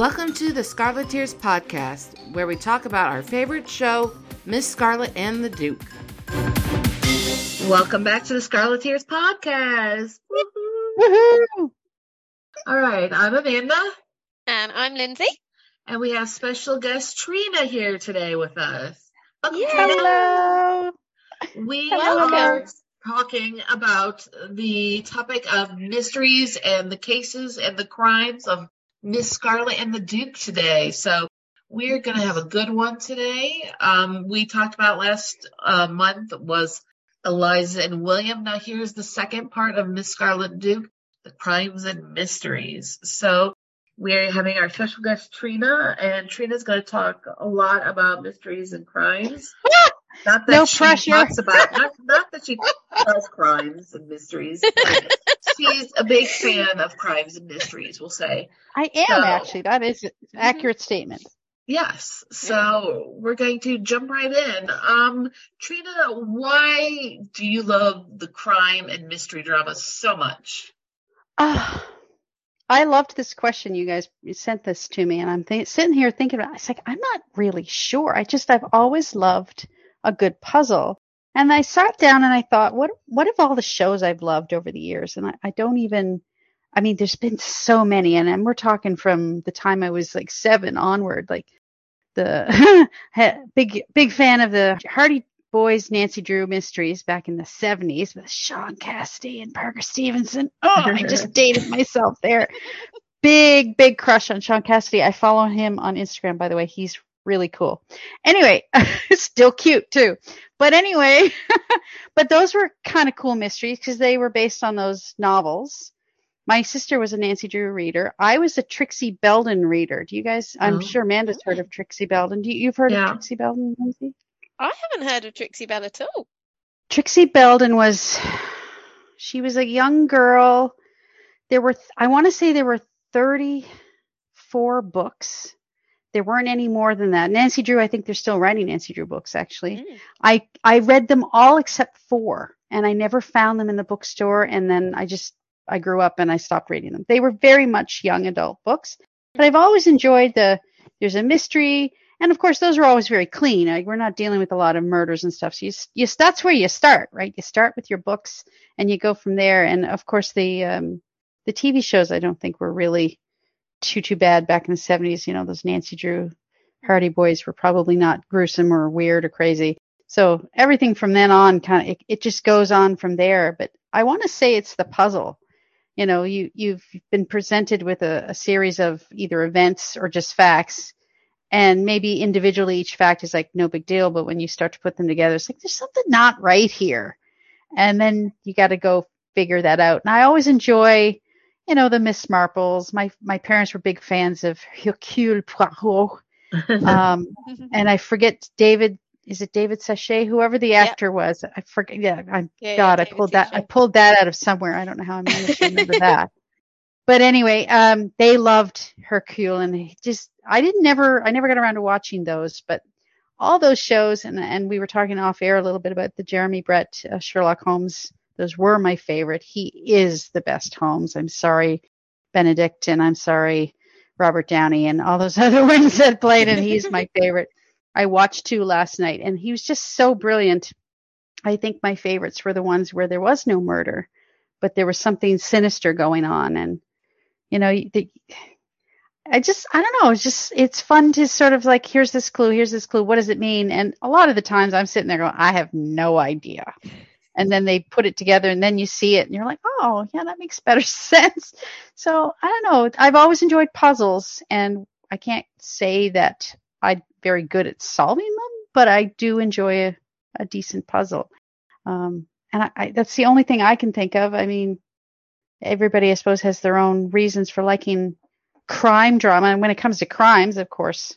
Welcome to the Scarleteers podcast, where we talk about our favorite show, Miss Scarlet and the Duke. Welcome back to the Scarleteers podcast. Woohoo! All right, I'm Amanda, And I'm Lindsay. and we have special guest Trina here today with us. Welcome, Hello. We Hello. are talking about the topic of mysteries and the cases and the crimes of Miss Scarlet and the Duke today. So we're going to have a good one today. Um, we talked about last uh, month was Eliza and William. Now here's the second part of Miss Scarlet and Duke, the crimes and mysteries. So we're having our special guest Trina, and Trina's going to talk a lot about mysteries and crimes. Not that No she pressure. talks about not, not that she does crimes and mysteries. she's a big fan of crimes and mysteries. We'll say I am So- actually. That is an accurate statement. yes. So we're going to jump right in. Um, Trina, why do you love the crime and mystery drama so much? Ah, I loved this question. You guys sent this to me, and I'm th- sitting here thinking about. It. It's like I'm not really sure. I just I've always loved a good puzzle, and I sat down and I thought, what what of all the shows I've loved over the years? And I, I don't even. I mean, there's been so many, and, and we're talking from the time I was like seven onward. Like the big big fan of the Hardy Boys Nancy Drew mysteries back in the 70s with Shaun Cassidy and Parker Stevenson. Oh, I just dated myself there. Big, big crush on Shaun Cassidy. I follow him on Instagram, by the way. He's really cool. Anyway, still cute too. But anyway, but those were kind of cool mysteries because they were based on those novels. My sister was a Nancy Drew reader. I was a Trixie Belden reader. Do you guys? I'm Oh. sure Amanda's heard of Trixie Belden. Do you, you've heard Yeah. of Trixie Belden, Lindsay? I haven't heard of Trixie Bell at all. Trixie Belden was she was a young girl. There were I want to say there were 34 books. There weren't any more than that. Nancy Drew, I think they're still writing Nancy Drew books actually. Mm. I I read them all except 4 and I never found them in the bookstore and then I just I grew up and I stopped reading them. They were very much young adult books, but I've always enjoyed the there's a mystery and of course, those are always very clean. Like, we're not dealing with a lot of murders and stuff. So you, you, that's where you start, right? You start with your books and you go from there. And of course, the um, the TV shows I don't think were really too too bad back in the 70s. You know, those Nancy Drew Hardy Boys were probably not gruesome or weird or crazy. So everything from then on, kind of, it, it just goes on from there. But I want to say it's the puzzle. You know, you you've been presented with a, a series of either events or just facts and maybe individually each fact is like no big deal but when you start to put them together it's like there's something not right here and then you got to go figure that out and i always enjoy you know the miss marples my my parents were big fans of hercule poirot um and i forget david is it david suchet whoever the Yep. actor was i forget yeah i Yeah, God, yeah, I pulled that. I pulled that out of somewhere. I don't know how I managed to remember that. But anyway, um, they loved Hercule, and just I didn't never I never got around to watching those, but all those shows, and and we were talking off air a little bit about the Jeremy Brett uh, Sherlock Holmes. Those were my favorite. He is the best Holmes. I'm sorry, Benedict, and I'm sorry, Robert Downey, and all those other ones that played, and he's my favorite. I watched two last night, and he was just so brilliant. I think my favorites were the ones where there was no murder, but there was something sinister going on, and you know, the, I just I don't know. It's just it's fun to sort of like here's this clue, here's this clue. What does it mean? And a lot of the times I'm sitting there going, I have no idea. And then they put it together, and then you see it, and you're like, oh yeah, that makes better sense. So I don't know. I've always enjoyed puzzles, and I can't say that I'm very good at solving them, but I do enjoy a, a decent puzzle. Um, and I, I, that's the only thing I can think of. I mean, everybody, I suppose, has their own reasons for liking crime drama. And when it comes to crimes, of course,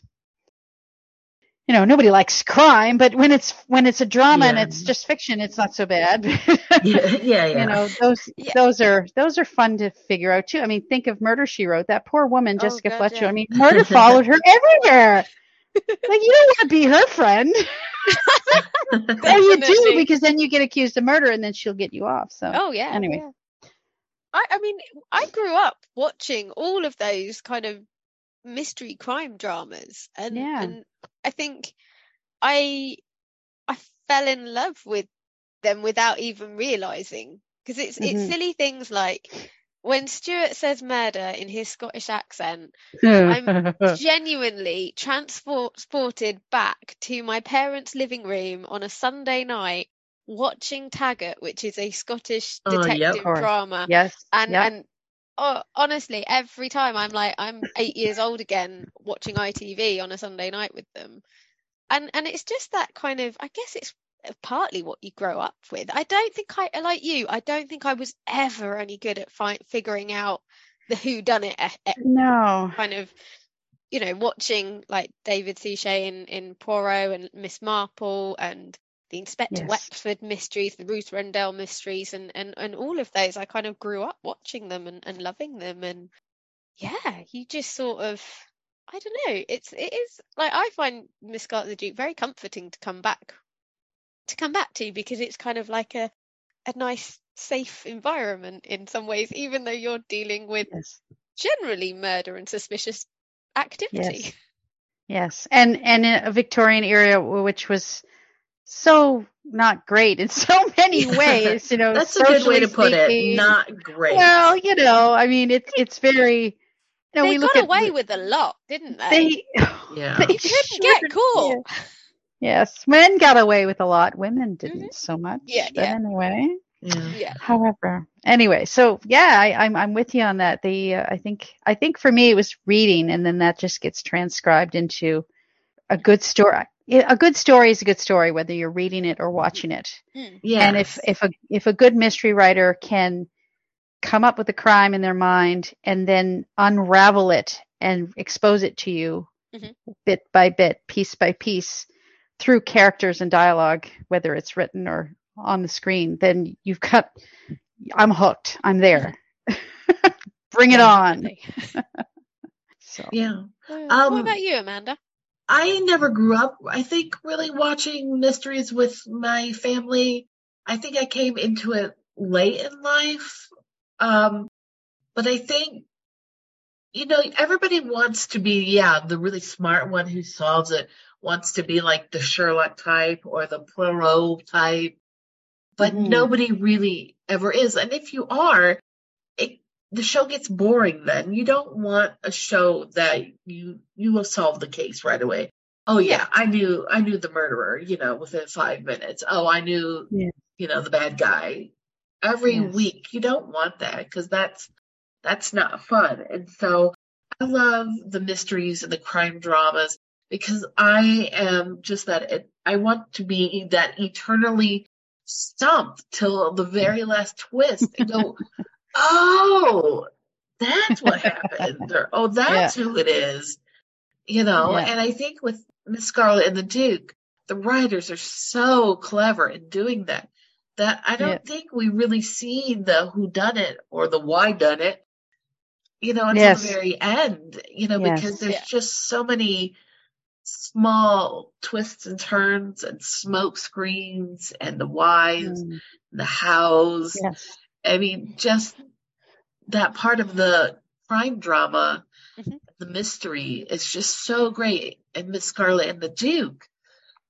you know, nobody likes crime, but when it's when it's a drama and it's just fiction, it's not so bad. yeah, yeah, yeah. You know, those Yeah. those are those are fun to figure out too. I mean, think of Murder She Wrote. That poor woman, Oh, Jessica God, Fletcher. yeah. I mean, murder followed her everywhere. Like you don't want to be her friend. Or you do because then you get accused of murder and then she'll get you off. So Oh yeah. Anyway. yeah. I, I mean, I grew up watching all of those kind of mystery crime dramas, and Yeah. and I think I I fell in love with them without even realizing because it's Mhm. it's silly things like when Stuart says murder in his Scottish accent, I'm genuinely transported back to my parents' living room on a Sunday night watching Taggart, which is a Scottish Oh, yep. detective course. drama. yes. And yep. and oh, honestly, every time I'm like I'm eight years old again watching ITV on a Sunday night with them. And and it's just that kind of I guess it's partly what you grow up with. I don't think I like you. I don't think I was ever any good at fi- figuring out the who done it no. kind of you know watching like David Suchet in in Poirot and Miss Marple and the Inspector Yes. Wexford mysteries, the Ruth Rendell mysteries, and and and all of those. I kind of grew up watching them and and loving them, and yeah, you just sort of. I don't know. It's it is like I find Miss Scarlet the Duke very comforting to come back to come back to because it's kind of like a a nice safe environment in some ways, even though you're dealing with Yes. generally murder and suspicious activity. Yes. Yes. And and in a Victorian era which was so not great in so many ways, you know. That's a good way to socially put it. Not great. Well, you know, I mean it's it's very you know, they we got at away the- with a lot, didn't they? they Yeah. they couldn't get did. caught. Yes, men got away with a lot. Women didn't so much. Mm-hmm. Yeah, but yeah. anyway. yeah. Yeah. However, anyway, so yeah, I, I'm I'm with you on that. The uh, I think I think for me it was reading, and then that just gets transcribed into a good story. Yeah, A good story is a good story, whether you're reading it or watching it. Mm. Yeah. And if if a if a good mystery writer can come up with a crime in their mind and then unravel it and expose it to you Mhm. bit by bit, piece by piece, through characters and dialogue, whether it's written or on the screen, then you've got. I'm hooked. I'm there. Bring it on. So yeah. Um, what about you, Amanda? I never grew up, I think, really watching mysteries with my family. I think I came into it late in life. Um, but I think, you know, everybody wants to be, yeah, the really smart one who solves it, wants to be like the Sherlock type or the Poirot type, but Mhm. nobody really ever is. And if you are, the show gets boring then. You don't want a show that you, you will solve the case right away. Oh yeah, Yeah. I knew, I knew the murderer, you know, within five minutes. Oh, I knew, Yeah. you know, the bad guy. Every Yes. week, you don't want that because that's, that's not fun. And so I love the mysteries and the crime dramas because I am just that, I want to be that eternally stumped till the very last twist and go, oh, that's what happened. Or, oh, that's who it is. You know, Yeah. and I think with Miss Scarlet and the Duke, the writers are so clever in doing that. That I don't Yeah. think we really see the who done it or the why done it, you know, until Yes. the very end, you know, Yes. because there's Yeah. just so many small twists and turns and smoke screens and the whys, Mm, the hows. yes. I mean, just that part of the crime drama, Mhm. the mystery is just so great. And Miss Scarlet and the Duke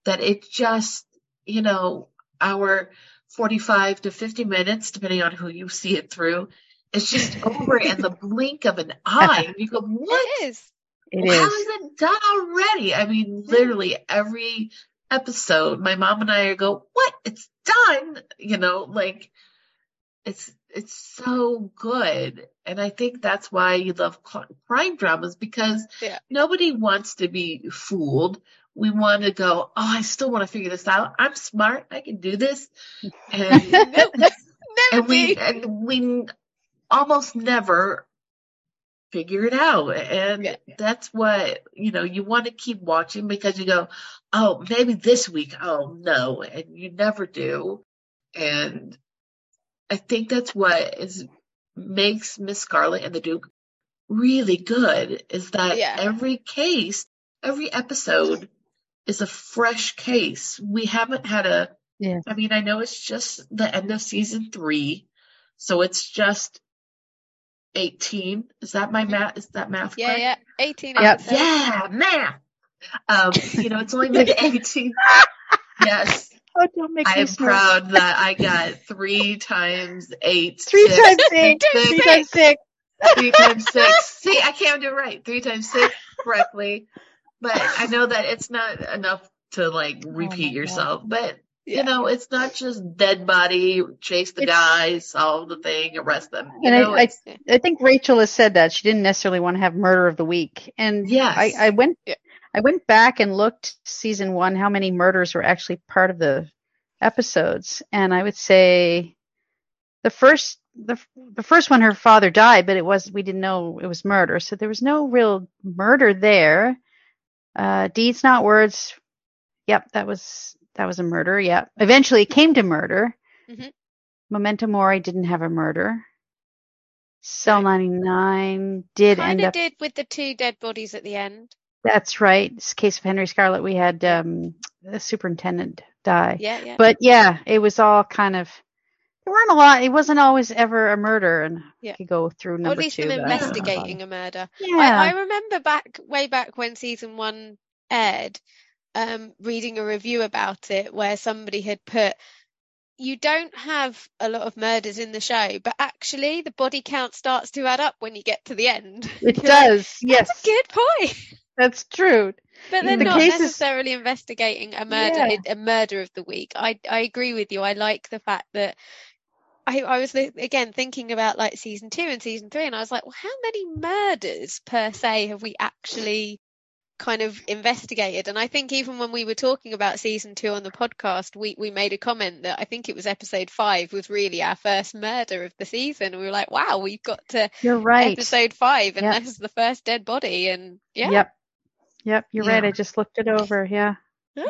that it just, you know, our 45 to 50 minutes, depending on who you see it through, it's just over in the blink of an eye. And you go, what? It is. It How is. is it done already? I mean, literally every episode, my mom and I go, "What? It's done!" You know, like it's it's so good, and I think that's why you love crime dramas because Yeah. nobody wants to be fooled. We want to go, "Oh, I still want to figure this out. I'm smart. I can do this," and and we and we almost never figure it out and Yeah. that's what you know you want to keep watching because you go oh maybe this week oh no and you never do and i think that's what is makes miss scarlet and the duke really good is that Yeah. every case every episode is a fresh case we haven't had a Yeah. I mean, I know it's just the end of season three, so it's just 18. Is that my math? Is that math? Yeah, correct? yeah. 18 Yep. Yeah, math. Um, you know, it's only been 18. Yes, Oh, don't make I smart. proud that I got three times eight. Three six, times eight. six, Three times six. three times six. See, I can't do it right. Three times six correctly. But I know that it's not enough to like oh, repeat God. yourself. But Yeah. you know, it's not just dead body, chase the It's- guy, solve the thing, arrest them. You And I- know, I- it's, I think Rachel has said that she didn't necessarily want to have murder of the week, and Yes. I, I went Yeah. I went back and looked season one how many murders were actually part of the episodes, and I would say the first the the first one her father died, but it was we didn't know it was murder, so there was no real murder there. Uh, deeds not words. Yep, that was that was a murder. Yep. Eventually it came to murder. Mhm. Memento Mori didn't have a murder. Cell 99 did Kind end up. did with the two dead bodies at the end. That's right. It's case of Henry Scarlet. We had um, the superintendent die. Yeah, yeah. But yeah, it was all kind of. There weren't a lot. It wasn't always ever a murder, and Yeah. Could go through or number at least two. them I don't investigating a murder. Yeah. I, I remember back way back when season one aired, um, reading a review about it where somebody had put, "You don't have a lot of murders in the show, but actually the body count starts to add up when you get to the end." it You're like, does. yes, That's a good point. That's true. But they're The not cases- necessarily investigating a murder, Yeah. a murder of the week. I I agree with you. I like the fact that I I was again thinking about like season two and season three, and I was like, well, how many murders per se have we actually kind of investigated? And I think even when we were talking about season two on the podcast, we we made a comment that I think it was episode five was really our first murder of the season. We were like, wow, we've got to You're right. episode five, and Yep. this is the first dead body, and yeah. Yep. Yep. You're right. I just looked it over. Yeah. yeah.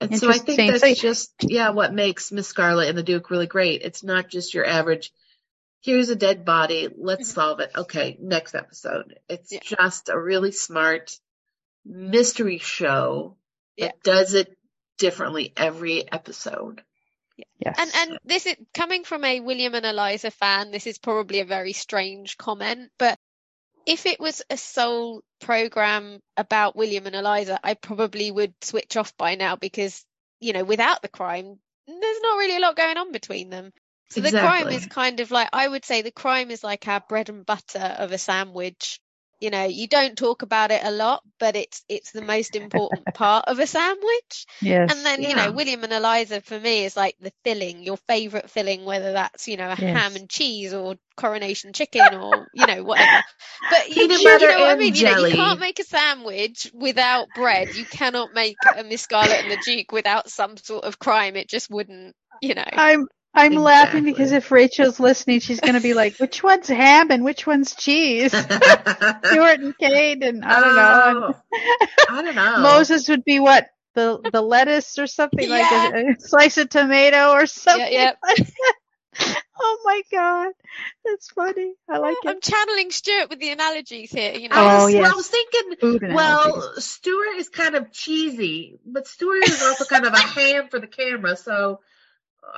And so I think that's So- just yeah what makes Miss Scarlet and the Duke really great. It's not just your average. Here's a dead body. Let's Mhm. solve it. Okay, next episode. It's Yeah. just a really smart mystery show that Yeah. does it differently every episode. Yes. And and this is coming from a William and Eliza fan. This is probably a very strange comment, but if it was a sole program about William and Eliza, I probably would switch off by now because you know without the crime, there's not really a lot going on between them. So the crime is kind of like I would say the crime is like our bread and butter of a sandwich. You know, you don't talk about it a lot, but it's it's the most important part of a sandwich. yes. And then, you know, William and Eliza for me is like the filling, your favorite filling, whether that's, you know, a Yes. ham and cheese or coronation chicken or, you know, whatever. But you, you know what I mean? You know, you can't make a sandwich without bread. You cannot make a Miss Scarlet and the Duke without some sort of crime. It just wouldn't, you know. I'm I'm laughing because if Rachel's listening, she's going to be like, "Which one's ham and which one's cheese?" Stuart and Kate, and I don't know. Oh, I don't know. Moses would be what the the lettuce or something like a, a slice of tomato or something. yeah. like that. Oh my god, that's funny. I like it. I'm channeling Stuart with the analogies here, you know. I Oh, was, yes. I was thinking Well, Stuart is kind of cheesy, but Stuart is also kind of a ham for the camera. So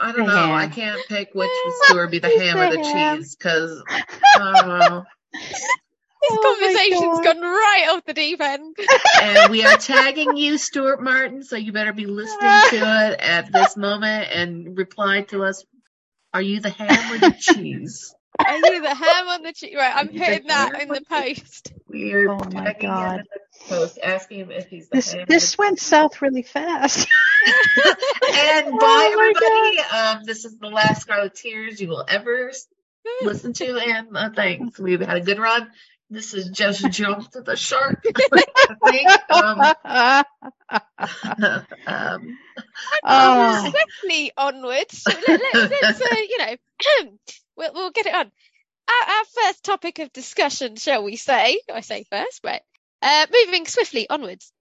I don't The know. I can't pick which would Stuart be the He's ham or the the ham. cheese because I. Oh this Oh my conversation's God. gone right off the deep end. And we are tagging you, Stuart Martin. So you better be listening to it at this moment and reply to us. Are you the ham or the cheese? Are you the ham on the cheese? Right, I'm Are you the putting that in the the- post. We are Oh my God. post, asking him if he's the This ham. this the went south really fast. and Oh bye everybody. Um, this is the last Scarleteers you will ever listen to, and uh, thanks. We've had a good run. This is just jumped to the shark. I think. Um, um. Swiftly onwards. So let, let, let's, uh, you know, we'll, we'll get it on. Our, our first topic of discussion, shall we say? I say first, right? Uh, moving swiftly onwards.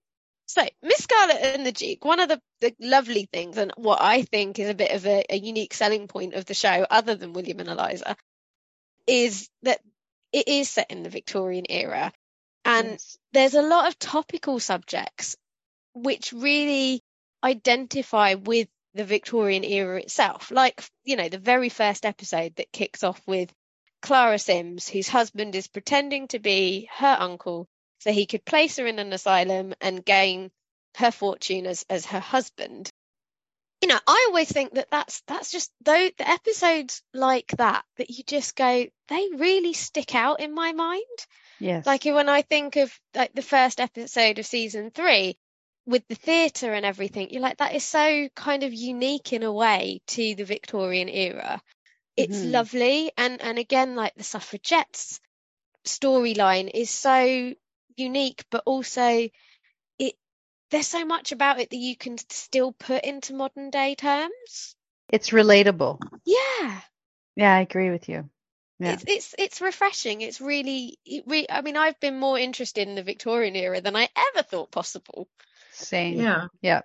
So, Miss Scarlet and the Duke, one of the, the lovely things, and what I think is a bit of a, a unique selling point of the show, other than William and Eliza, is that it is set in the Victorian era. And Yes. there's a lot of topical subjects which really identify with the Victorian era itself. Like, you know, the very first episode that kicks off with Clara Sims, whose husband is pretending to be her uncle so he could place her in an asylum and gain her fortune as, as her husband. You know, I always think that that's that's just though the episodes like that that you just go they really stick out in my mind. Yes. Like when I think of like the first episode of season three with the theatre and everything, you're like that is so kind of unique in a way to the Victorian era. It's Mhm. lovely and and again like the suffragettes storyline is so unique but also it there's so much about it that you can still put into modern day terms. it's relatable. Yeah. Yeah, I agree with you. Yeah. It's it's it's refreshing. It's really it re- I mean I've been more interested in the Victorian era than I ever thought possible. Same. Yeah. Yeah.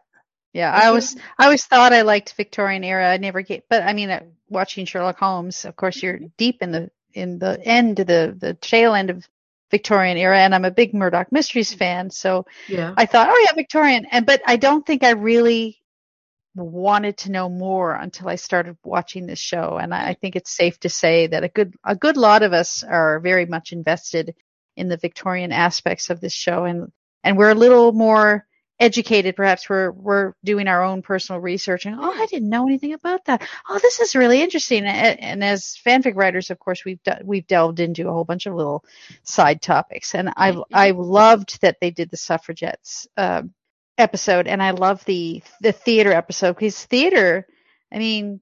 Yeah. I I always I always thought I liked Victorian era. I never get but I mean uh, watching Sherlock Holmes, of course you're deep in the in the end of the the tail end of Victorian era and I'm a big Murdoch Mysteries mm-hmm. fan, so Yeah. I thought, oh yeah, Victorian. And but I don't think I really wanted to know more until I started watching this show. And I, I think it's safe to say that a good a good lot of us are very much invested in the Victorian aspects of this show and and we're a little more educated perhaps we're we're doing our own personal research and oh I didn't know anything about that. Oh this is really interesting. And, and as fanfic writers of course we've de- we've delved into a whole bunch of little side topics. And I. I loved that they did the suffragettes um, episode. And I love the the theater episode because theater I mean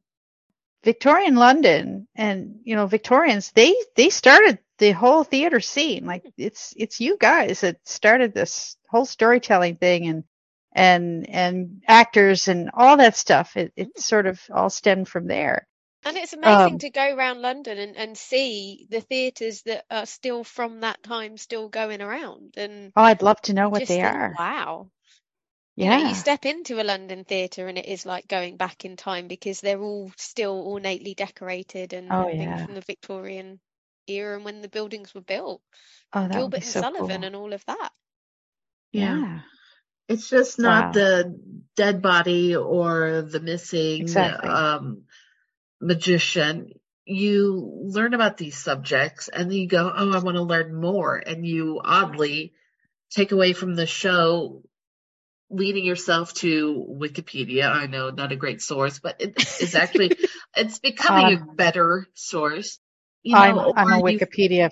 Victorian London and you know Victorians they they started the whole theater scene. Like it's it's you guys that started this whole storytelling thing and and and actors and all that stuff it it sort of all stemmed from there And it's amazing Um, to go around London and, and see the theatres that are still from that time still going around and oh I'd love to know what they think, are wow. You yeah know, you step into a London theatre and it is like going back in time because they're all still ornately decorated and, Oh, yeah. from the Victorian era and when the buildings were built. oh Gilbert and so Sullivan cool and all of that. Yeah. yeah It's just not Wow. the dead body or the missing Exactly. um, magician. You learn about these subjects and then you go, oh, I want to learn more. And you oddly take away from the show leading yourself to Wikipedia. I know not a great source, but it is actually, it's becoming a better source. You know, I'm I'm a Wikipedia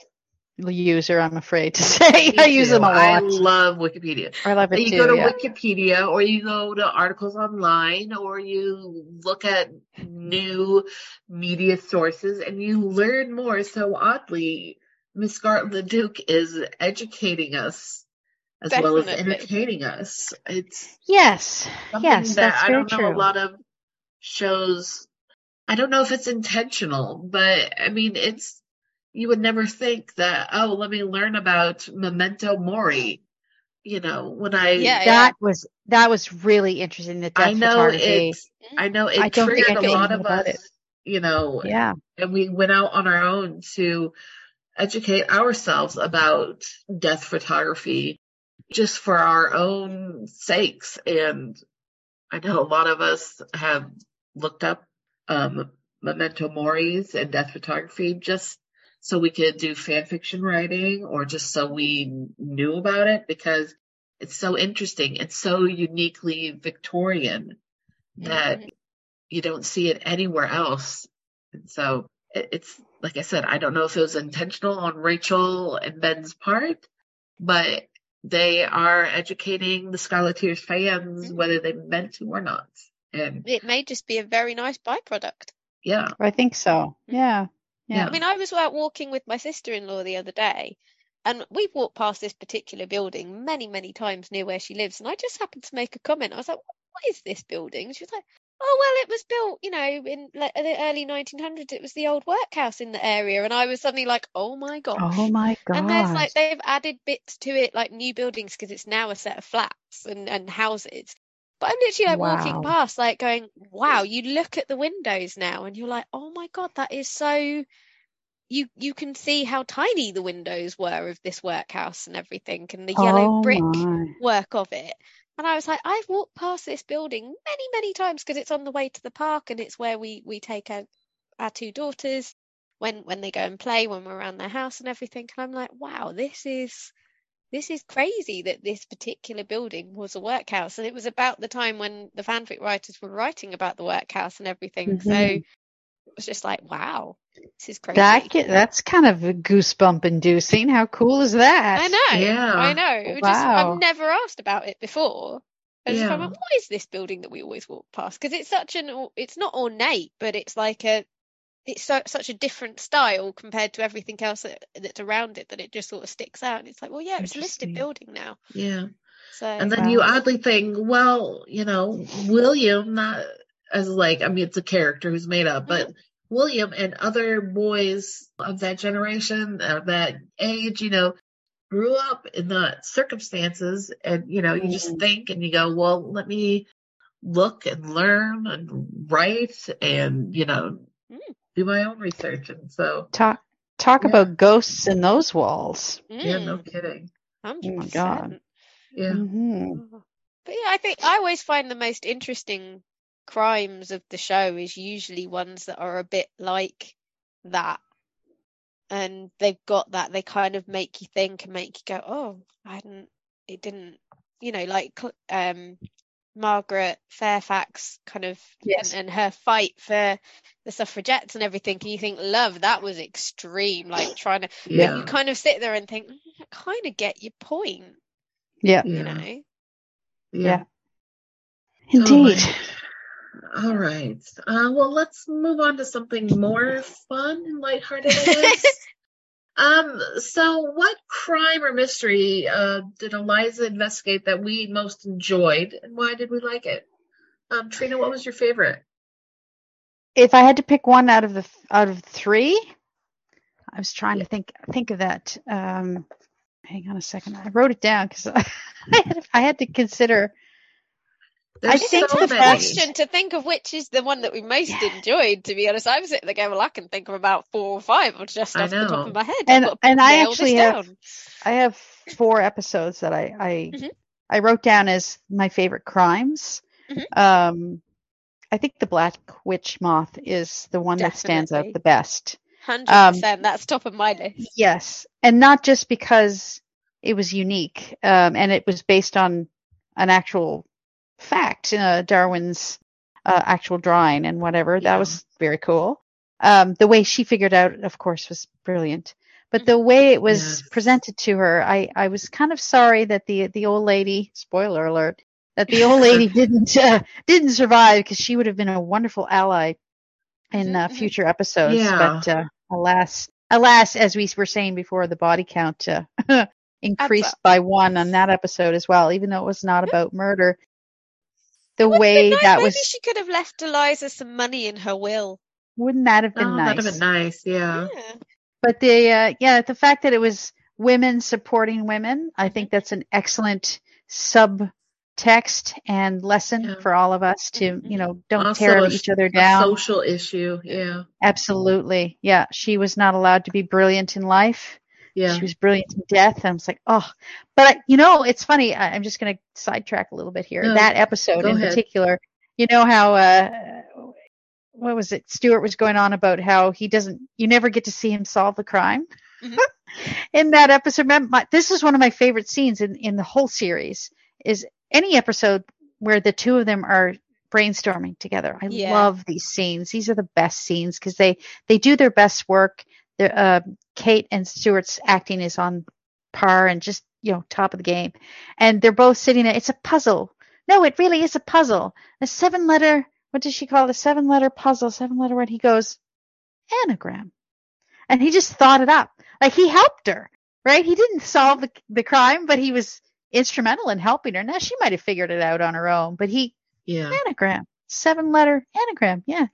user I'm afraid to say Me I use too. them a I lot I love Wikipedia. I love it you too go to yeah. Wikipedia or you go to articles online or you look at new media sources and you learn more. So oddly, Miss Scarlet the Duke is educating us as well as Definitely. entertaining us. It's yes yes that that's I very don't know true a lot of shows. I don't know if it's intentional, but I mean, it's you would never think that. Oh, let me learn about memento mori. You know, when I Yeah, that was that was really interesting the I know photography it's I know it I triggered I a knew lot of us. it. You know, yeah and we went out on our own to educate ourselves about death photography just for our own sakes. And I know a lot of us have looked up um, memento moris and death photography just so we could do fan fiction writing or just so we knew about it because it's so interesting. It's so uniquely Victorian that you don't see it anywhere else. And so it, it's like I said, I don't know if it was intentional on Rachel and Ben's part, but they are educating the Scarleteers fans, Mhm. whether they meant to or not. And It may just be a very nice byproduct. yeah, I think so yeah yeah. I mean, I was out walking with my sister-in-law the other day, and we've walked past this particular building many, many times near where she lives, and I just happened to make a comment. I was like, "What is this building?" She was like, "Oh, well, it was built, you know, in the early 1900s. It was the old workhouse in the area." And I was suddenly like, "Oh my gosh!" oh my god And there's like they've added bits to it, like new buildings, because it's now a set of flats and, and houses. But I'm literally like walking past, like going, wow, you look at the windows now and you're like, oh my God, that is so you you can see how tiny the windows were of this workhouse and everything and the yellow oh brick my. work of it. And I was like, I've walked past this building many, many times because it's on the way to the park and it's where we we take our, our two daughters when when they go and play when we're around their house and everything and I'm like wow this is this is crazy that this particular building was a workhouse and it was about the time when the fanfic writers were writing about the workhouse and everything so Mhm. it was just like wow this is crazy That ge- that's kind of goosebump inducing. How cool is that? I know Yeah. I know it was just Wow. I've never asked about it before I just Yeah. kind of went, what is this building that we always walk past because it's such an it's not ornate but it's like a it's so, such a different style compared to everything else that, that's around it that it just sort of sticks out and it's like well yeah it's a listed building now Yeah. so And then you oddly think, well, you know, William, not as like, I mean, it's a character who's made up, but William and other boys of that generation, of that age, you know, grew up in the circumstances. And, you know, you just Mhm. think and you go, well, let me look and learn and write and, you know, Mm. Do my own research. And so, Talk talk Yeah. about ghosts in those walls. yeah, no mm, kidding. 100%. God. Yeah. hmm But yeah, I think I always find the most interesting crimes of the show is usually ones that are a bit like that. And they've got that, they kind of make you think and make you go, oh, I hadn't, it didn't, you know, like um, Margaret Fairfax kind of, Yes. and, and her fight for the suffragettes and everything. And you think, love, that was extreme, like trying to, Yeah. you kind of sit there and think, "Mm, I kind of get your point, Yeah. you know? Yeah. Oh, Indeed. my. All right. Uh, well, let's move on to something more fun and lighthearted, I guess. Um, so what crime or mystery uh, did Eliza investigate that we most enjoyed, and why did we like it? Um, Trina, what was your favorite? if I had to pick one out of the out of three, I was trying to think think of that. Um, hang on a second. I wrote it down because I, had I had to consider. There's I think so the many. question to think of which is the one that we most Yeah. enjoyed. To be honest, I was sitting there going, "Well, I can think of about four or five, or just off the top of my head." And- I've got to and I actually have- down. I have four episodes that I I, Mhm. I wrote down as my favorite crimes. Mhm. Um, I think the Black Witch Moth is the one that stands out the best. Hundred um, percent. That's top of my list. Yes, and not just because it was unique, um, and it was based on an actual fact, uh, Darwin's uh, actual drawing and whatever. Yeah. That was very cool. Um, the way she figured out, of course, was brilliant. But the way it was Yes. presented to her, I, I was kind of sorry that the the old lady, spoiler alert, that the old lady didn't uh, didn't survive because she would have been a wonderful ally in uh, mhm. future episodes. Yeah. But uh, alas, alas, as we were saying before, the body count uh, increased by one on that episode as well, even though it was not about murder. The Would've been way nice. that Maybe she could have left Eliza some money in her will. wouldn't that have been Oh, nice? that'd have been nice. Yeah. Yeah. But the uh, yeah, the fact that it was women supporting women, I Mm-hmm. think that's an excellent subtext and lesson Yeah. for all of us to, you know, don't Also tear a each sh- other A down. social issue. Yeah. Absolutely. Yeah, she was not allowed to be brilliant in life. Yeah. She was brilliant in death. And I was like, oh, but you know, it's funny. I, I'm just going to sidetrack a little bit here. No, that episode in ahead. particular, you know how, uh, what was it? Stuart was going on about how he doesn't, you never get to see him solve the crime. Mhm. in that episode, remember, my, this is one of my favorite scenes in, in the whole series is any episode where the two of them are brainstorming together. I Yeah. love these scenes. These are the best scenes because they, they do their best work. The, uh, Kate and Stuart's acting is on par and just, you know, top of the game. And they're both sitting there. It's a puzzle. No, it really is a puzzle. A seven letter, what does she call it? A seven letter puzzle, seven letter word. He goes, anagram. And he just thought it up. Like he helped her, right? He didn't solve the, the crime, but he was instrumental in helping her. Now she might have figured it out on her own, but he, Yeah. anagram, seven letter anagram. Yeah.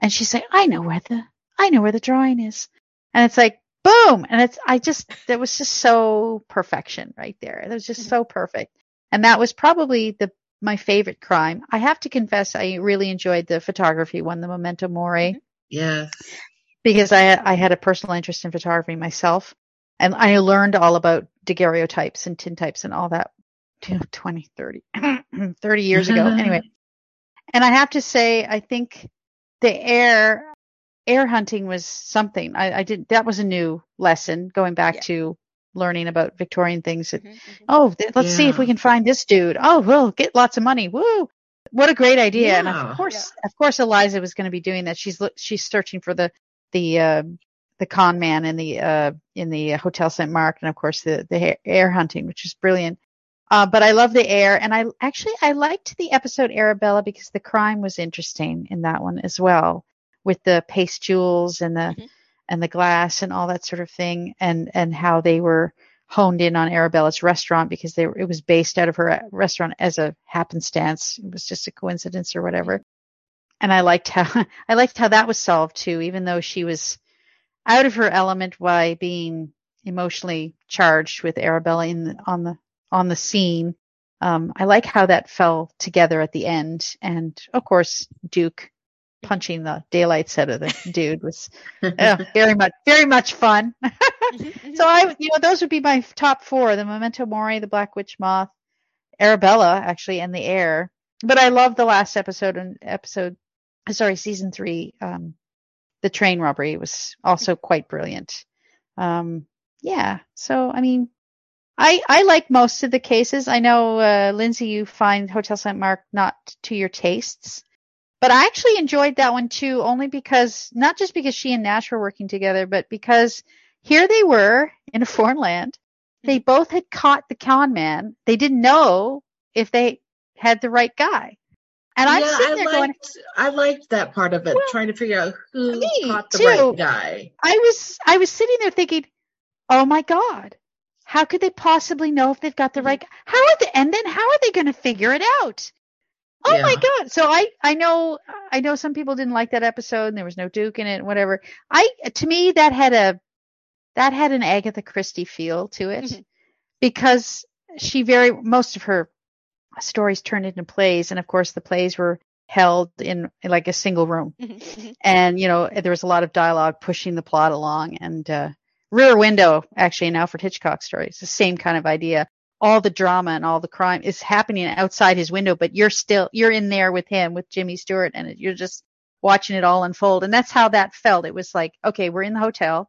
And she's like, I know where the, I know where the drawing is. And it's like, boom. And it's, I just, that was just so perfection right there. It was just Mhm. so perfect. And that was probably the, my favorite crime. I have to confess, I really enjoyed the photography one, the memento mori Yes. because I I had a personal interest in photography myself, and I learned all about daguerreotypes and tintypes and all that you know, 20, 30, 30 years ago. anyway, and I have to say, I think the heir heir hunting was something. I, I did that was a new lesson going back Yeah. to learning about Victorian things. That, Mhm, mhm. oh, th- let's see if we can find this dude. Oh, we'll get lots of money. Woo! What a great idea! And of course, of course, Eliza was going to be doing that. She's look, she's searching for the the uh, the con man in the uh, in the Hotel St. Mark, and of course the the heir hunting, which is brilliant. Uh, but I love the air, and I actually I liked the episode Arabella because the crime was interesting in that one as well, with the paste jewels and the Mhm. and the glass and all that sort of thing, and and how they were honed in on Arabella's restaurant because they were, it was based out of her uh, restaurant as a happenstance. It was just a coincidence or whatever. And I liked how I liked how that was solved too, even though she was out of her element by being emotionally charged with Arabella in the, on the on the scene. Um, I like how that fell together at the end, and of course Duke punching the daylights out of the dude was uh, very much very much fun. Mhm, mhm. So I, you know, those would be my top four: the Memento Mori, the Black Witch Moth, Arabella, actually, and the Heir. But I love the last episode and episode, sorry, season three, um, the train robbery was also quite brilliant. Um, yeah. So I mean, I I like most of the cases. I know, uh, Lindsay, you find Hotel St. Mark not to your tastes. But I actually enjoyed that one too, only because not just because she and Nash were working together, but because here they were in a foreign land. They both had caught the con man. They didn't know if they had the right guy. And I'm yeah, sitting I liked, going, I liked that part of it, Well, trying to figure out who caught the too. right guy. I was I was sitting there thinking, oh my god, how could they possibly know if they've got the Mhm. right? guy? How are they? And then how are they going to figure it out? Oh my god! So I I know I know some people didn't like that episode and there was no Duke in it and whatever. I to me that had a that had an Agatha Christie feel to it Mhm. because she very most of her stories turned into plays and of course the plays were held in, in like a single room Mhm, mhm. and you know there was a lot of dialogue pushing the plot along and uh rear window actually an alfred hitchcock story it's the same kind of idea all the drama and all the crime is happening outside his window but you're still you're in there with him with jimmy stewart and you're just watching it all unfold. And that's how that felt. It was like okay we're in the hotel.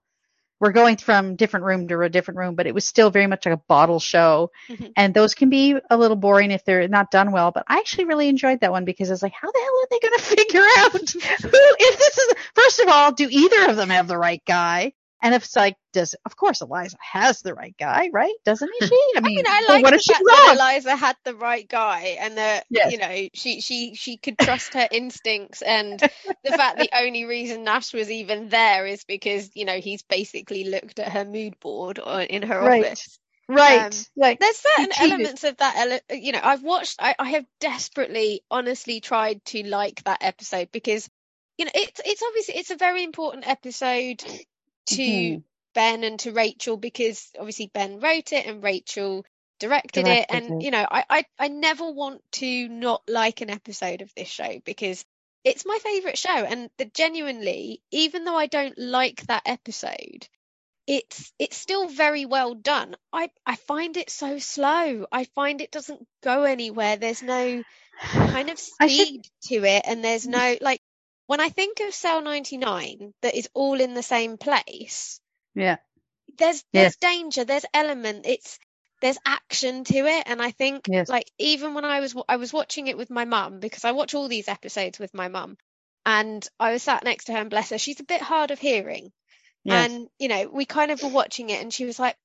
We're going from different room to a different room but it was still very much like a bottle show. Mhm. and those can be a little boring if they're not done well but i actually really enjoyed that one because i was like how the hell are they going to figure out who if this is first of all do either of them have the right guy and if it's like does of course eliza has the right guy right doesn't he she i I mean, mean, I like what the fact that Eliza had the right guy, and that Yes. you know she she she could trust her instincts, and the fact the only reason Nash was even there is because you know he's basically looked at her mood board or in her Right. office. right um, like There's certain elements of that, ele- you know, I've watched. I, I have desperately, honestly tried to like that episode because you know it's it's obviously it's a very important episode to Mhm. Ben and to Rachel because obviously Ben wrote it and Rachel directed, it. And it. you know I, I I never want to not like an episode of this show because it's my favorite show. And the, genuinely even though I don't like that episode it's it's still very well done. I I find it so slow. I find it doesn't go anywhere. There's no kind of I should- speed to it and there's no like when I think of Cell 99 that is all in the same place yeah there's there's danger there's element it's there's action to it and i think Yes. like even when i was i was watching it with my mum because i watch all these episodes with my mum and i was sat next to her and bless her she's a bit hard of hearing yes. and you know we kind of were watching it and she was like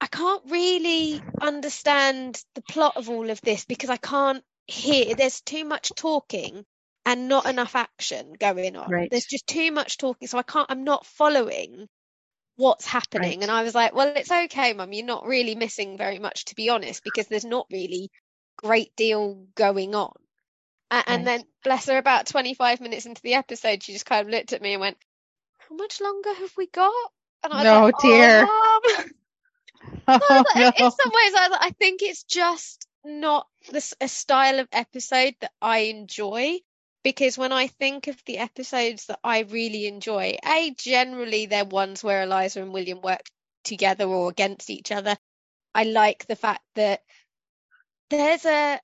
i can't really understand the plot of all of this because i can't hear there's too much talking and not enough action going on Right. there's just too much talking so i can't i'm not following what's happening Right. and i was like well it's okay mum you're not really missing very much to be honest because there's not really great deal going on and Right. then bless her about 25 minutes into the episode she just kind of looked at me and went how much longer have we got and I was No, like, dear. oh, Mum." oh, in- no. in some ways, I, I think it's just not this a style of episode that I enjoy. Because when I think of the episodes that I really enjoy, a generally they're ones where Eliza and William work together or against each other. I like the fact that there's a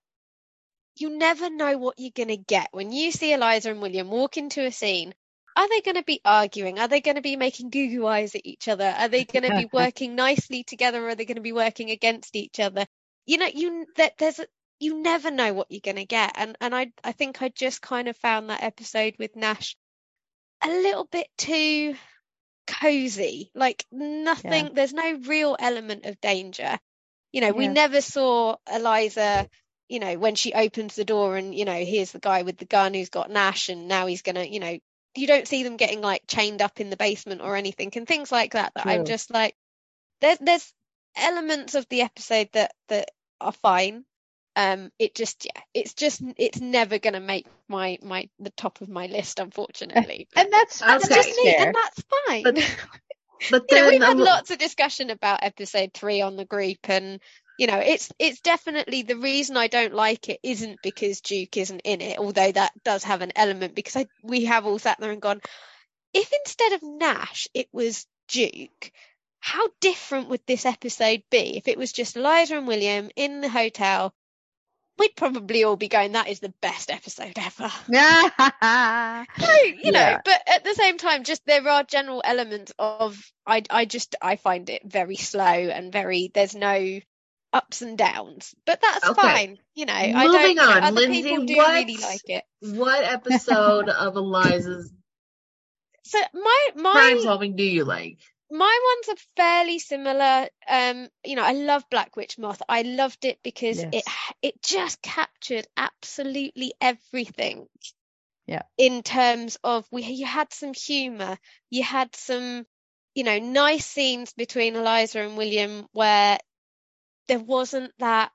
you never know what you're gonna get when you see Eliza and William walk into a scene. are they going to be arguing? Are they going to be making goo goo eyes at each other? Are they going to be working nicely together? Or are they going to be working against each other? You know, you that there's a, you never know what you're going to get, and and I I think I just kind of found that episode with Nash a little bit too cozy. Like nothing. Yeah. There's no real element of danger. You know, we never saw Eliza you know, when she opens the door and, you know, here's the guy with the gun who's got Nash and now he's gonna, you know, you don't see them getting like chained up in the basement or anything and things like that that I'm just like there's there's elements of the episode that that are fine. Um it just yeah, it's just it's never gonna make my my the top of my list unfortunately. But And that's, that's that's just me and that's fine. But But you know, we've had um, lots of discussion about episode three on the group, and you know, it's it's definitely the reason I don't like it isn't because Duke isn't in it, although that does have an element because I we have all sat there and gone, if instead of Nash it was Duke, how different would this episode be if it was just Eliza and William in the hotel? We'd probably all be going, that is the best episode ever. Yeah. No, you know, Yeah. but at the same time, just there are general elements of I I just I find it very slow and very there's no ups and downs, but that's Okay. fine. You know, I don't. Moving you know, on, other Lindsay, people do what- really like it. what episode of Eliza's So my my crime solving do you like? My ones are fairly similar. Um, you know, I love Black Witch Moth. I loved it because it it just captured absolutely everything. Yeah. In terms of we, you had some humour, you had some, you know, nice scenes between Eliza and William where there wasn't that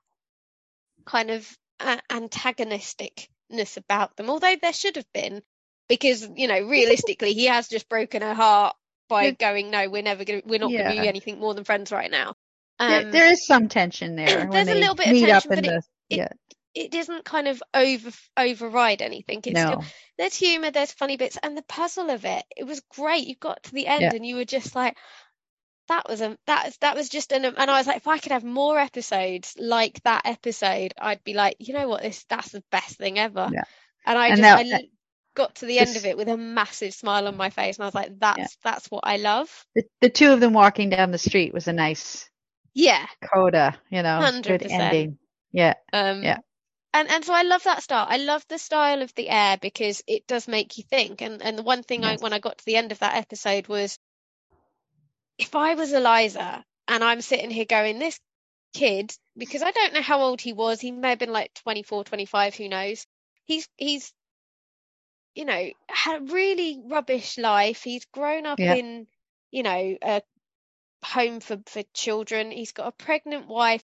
kind of uh, antagonisticness about them, although there should have been, because you know, realistically, he has just broken her heart by Yeah. going, no, we're never going, to we're not going to be anything more than friends right now. There- Um, there is some tension there. there's a little bit of tension, but the, it- yeah, it doesn't kind of over override anything. It's no. still there's humor, there's funny bits, and the puzzle of it. It was great. You got to the end Yeah. and you were just like, that was a that that was just an and I was like, if I could have more episodes like that episode, I'd be like, you know what, this that's the best thing ever. Yeah. And I And just that- I got to the end of it with a massive smile on my face, and I was like, that's that's what I love. The, the two of them walking down the street was a nice Yeah. coda, you know, good 100%. ending. Yeah, Um, Yeah. And and so I love that style. I love the style of the Heir because it does make you think. And and the one thing I when I got to the end of that episode was, if I was Eliza and I'm sitting here going, this kid, because I don't know how old he was. He may have been like 24, 25, who knows. He's he's you know had a really rubbish life. He's grown up Yeah. in you know a home for for children. He's got a pregnant wife.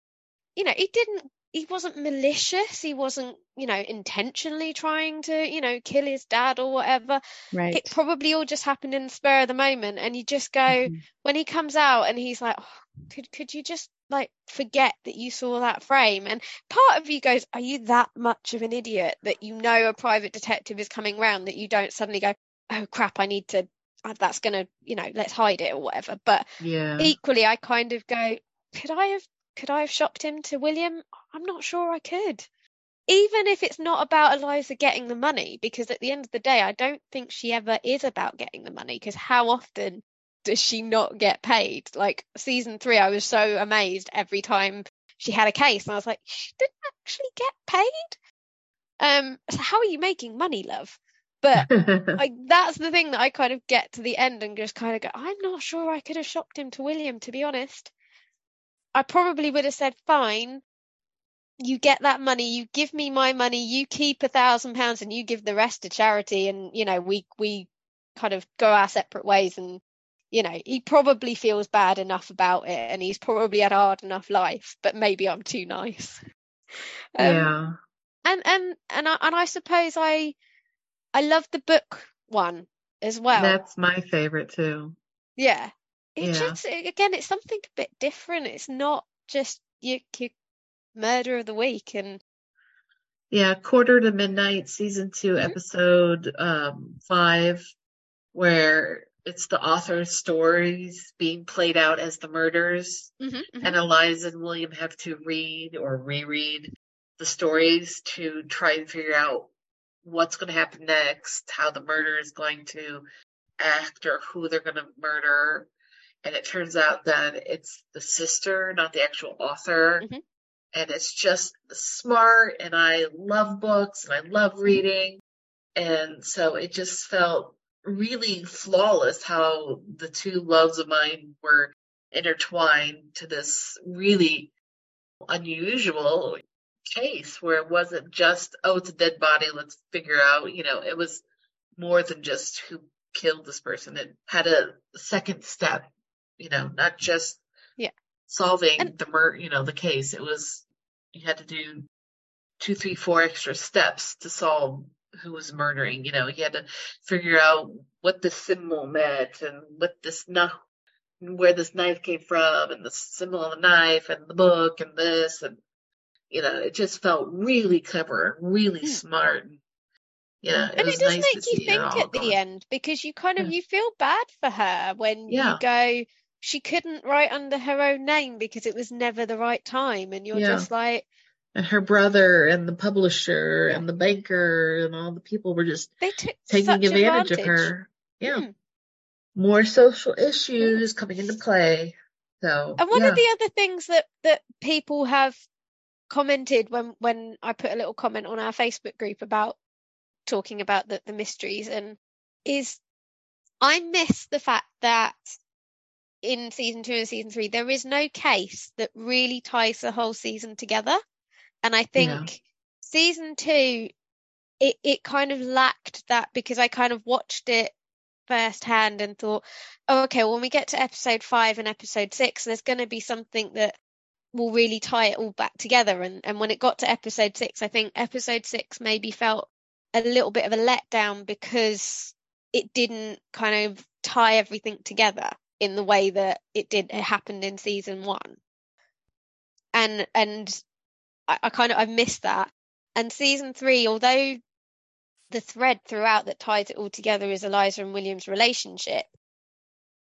You know, he didn't he wasn't malicious. He wasn't, you know, intentionally trying to, you know, kill his dad or whatever. right. It probably all just happened in the spur of the moment. And you just go, Mhm. when he comes out and he's like, oh, could could you just like forget that you saw that frame? And part of you goes, are you that much of an idiot that you know a private detective is coming round that you don't suddenly go, oh crap, I need to, uh, that's gonna, you know, let's hide it or whatever. But Yeah. equally, I kind of go, could I have could I have shopped him to William? I'm not sure I could. Even if it's not about Eliza getting the money, because at the end of the day, I don't think she ever is about getting the money, because how often does she not get paid? Like season three, I was so amazed every time she had a case, and I was like, she didn't actually get paid. Um, so how are you making money, love? But I, that's the thing that I kind of get to the end and just kind of go, I'm not sure I could have shopped him to William, to be honest. I probably would have said, fine, you get that money, you give me my money, you keep a thousand pounds and you give the rest to charity and, you know, we, we kind of go our separate ways and, you know, he probably feels bad enough about it and he's probably had a hard enough life, but maybe I'm too nice. Um, yeah. and and and I, and I suppose I I love the book one as well. That's my favorite too. yeah, it's Yeah. just again, it's something a bit different. It's not just your, your murder of the week, and Yeah, quarter to midnight, season 2 Mhm. episode um five, where it's the author's stories being played out as the murders, Mhm, mhm. and Eliza and William have to read or reread the stories to try and figure out what's going to happen next, how the murder is going to act, or who they're going to murder. And it turns out that it's the sister, not the actual author. Mhm. And it's just smart, and I love books and I love reading. And so it just felt really flawless how the two loves of mine were intertwined to this really unusual case where it wasn't just, oh, it's a dead body, let's figure out, you know, it was more than just who killed this person. It had a second step, you know, not just Yeah. solving And- the mur, you know, the case. It was, you had to do two, three, four extra steps to solve who was murdering. You know, he had to figure out what the symbol meant and what this knife, where this knife came from, and the symbol of the knife, and the book, and this, and you know, it just felt really clever and really Hmm. smart. And, yeah, it and it does nice make you think at the end because you kind of Yeah. you feel bad for her when Yeah. you go she couldn't write under her own name because it was never the right time and you're Yeah. just like And her brother and the publisher Yeah. and the banker and all the people were just they took taking advantage, advantage of her. Yeah. Hmm. More social issues coming into play. So And one yeah. of the other things that that people have commented when when I put a little comment on our Facebook group about talking about the, the mysteries and is I miss the fact that in season two and season three there is no case that really ties the whole season together. And I think season two it, it kind of lacked that because I kind of watched it firsthand and thought, oh, okay, well, when we get to episode five and episode six, there's going to be something that will really tie it all back together. And, and when it got to episode six, I think episode six maybe felt a little bit of a letdown because it didn't kind of tie everything together in the way that it did it happened in season one. And and I, I kind of I missed that. And season three, although the thread throughout that ties it all together is Eliza and William's relationship,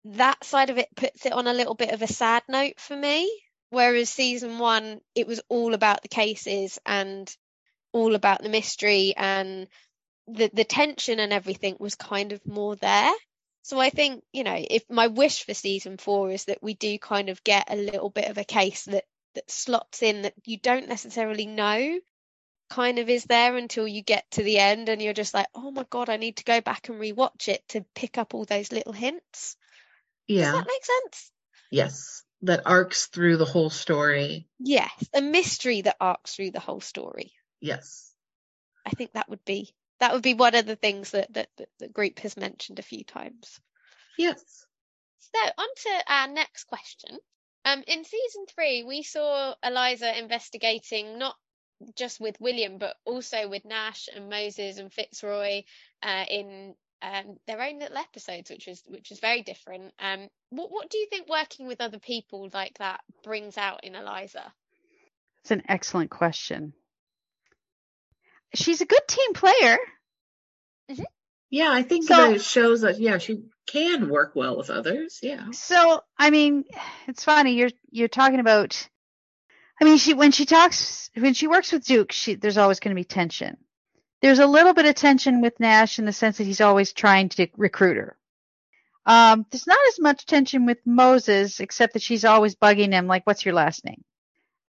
that side of it puts it on a little bit of a sad note for me. Whereas season one, it was all about the cases and all about the mystery and the the tension and everything was kind of more there. So I think, you know, if my wish for season four is that we do kind of get a little bit of a case that that slots in that you don't necessarily know kind of is there until you get to the end and you're just like, oh my god, I need to go back and rewatch it to pick up all those little hints. Yeah. Does that make sense? Yes. That arcs through the whole story. Yes, a mystery that arcs through the whole story. Yes. I think that would be that would be one of the things that that, that the group has mentioned a few times. Yes. So on to our next question. Um, in season three, we saw Eliza investigating not just with William, but also with Nash and Moses and Fitzroy uh, in um, their own little episodes, which is which is very different. Um, what what do you think working with other people like that brings out in Eliza? It's an excellent question. She's a good team player. Yeah, I think So- that it shows that yeah, she can work well with others. Yeah. So, I mean, it's funny you're you're talking about I mean, she when she talks when she works with Duke, she there's always going to be tension. There's a little bit of tension with Nash in the sense that he's always trying to recruit her. Um, there's not as much tension with Moses, except that she's always bugging him, like, "What's your last name?"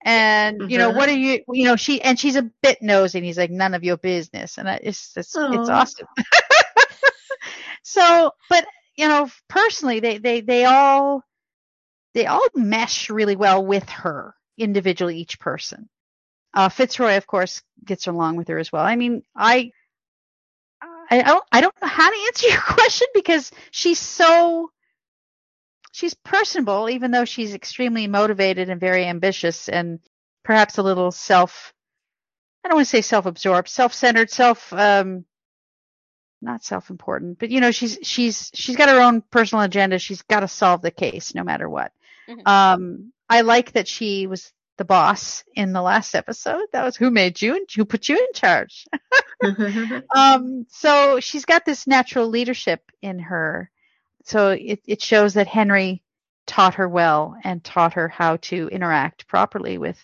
And you know, Mhm. what are you? You know, she and she's a bit nosy, and he's like, "None of your business," and I- it's it's, it's awesome. so, but you know, personally, they they they all they all mesh really well with her individually, each person. Uh, Fitzroy, of course, gets along with her as well. I mean, I, I, don't, I don't know how to answer your question because she's so, she's personable, even though she's extremely motivated and very ambitious and perhaps a little self, I don't want to say self-absorbed, self-centered, self, um, not self-important, but you know, she's, she's, she's got her own personal agenda. She's got to solve the case no matter what. Mhm. Um, I like that she was the boss in the last episode. That was who made you and who put you in charge. Um, so she's got this natural leadership in her. So it, it shows that Henry taught her well and taught her how to interact properly with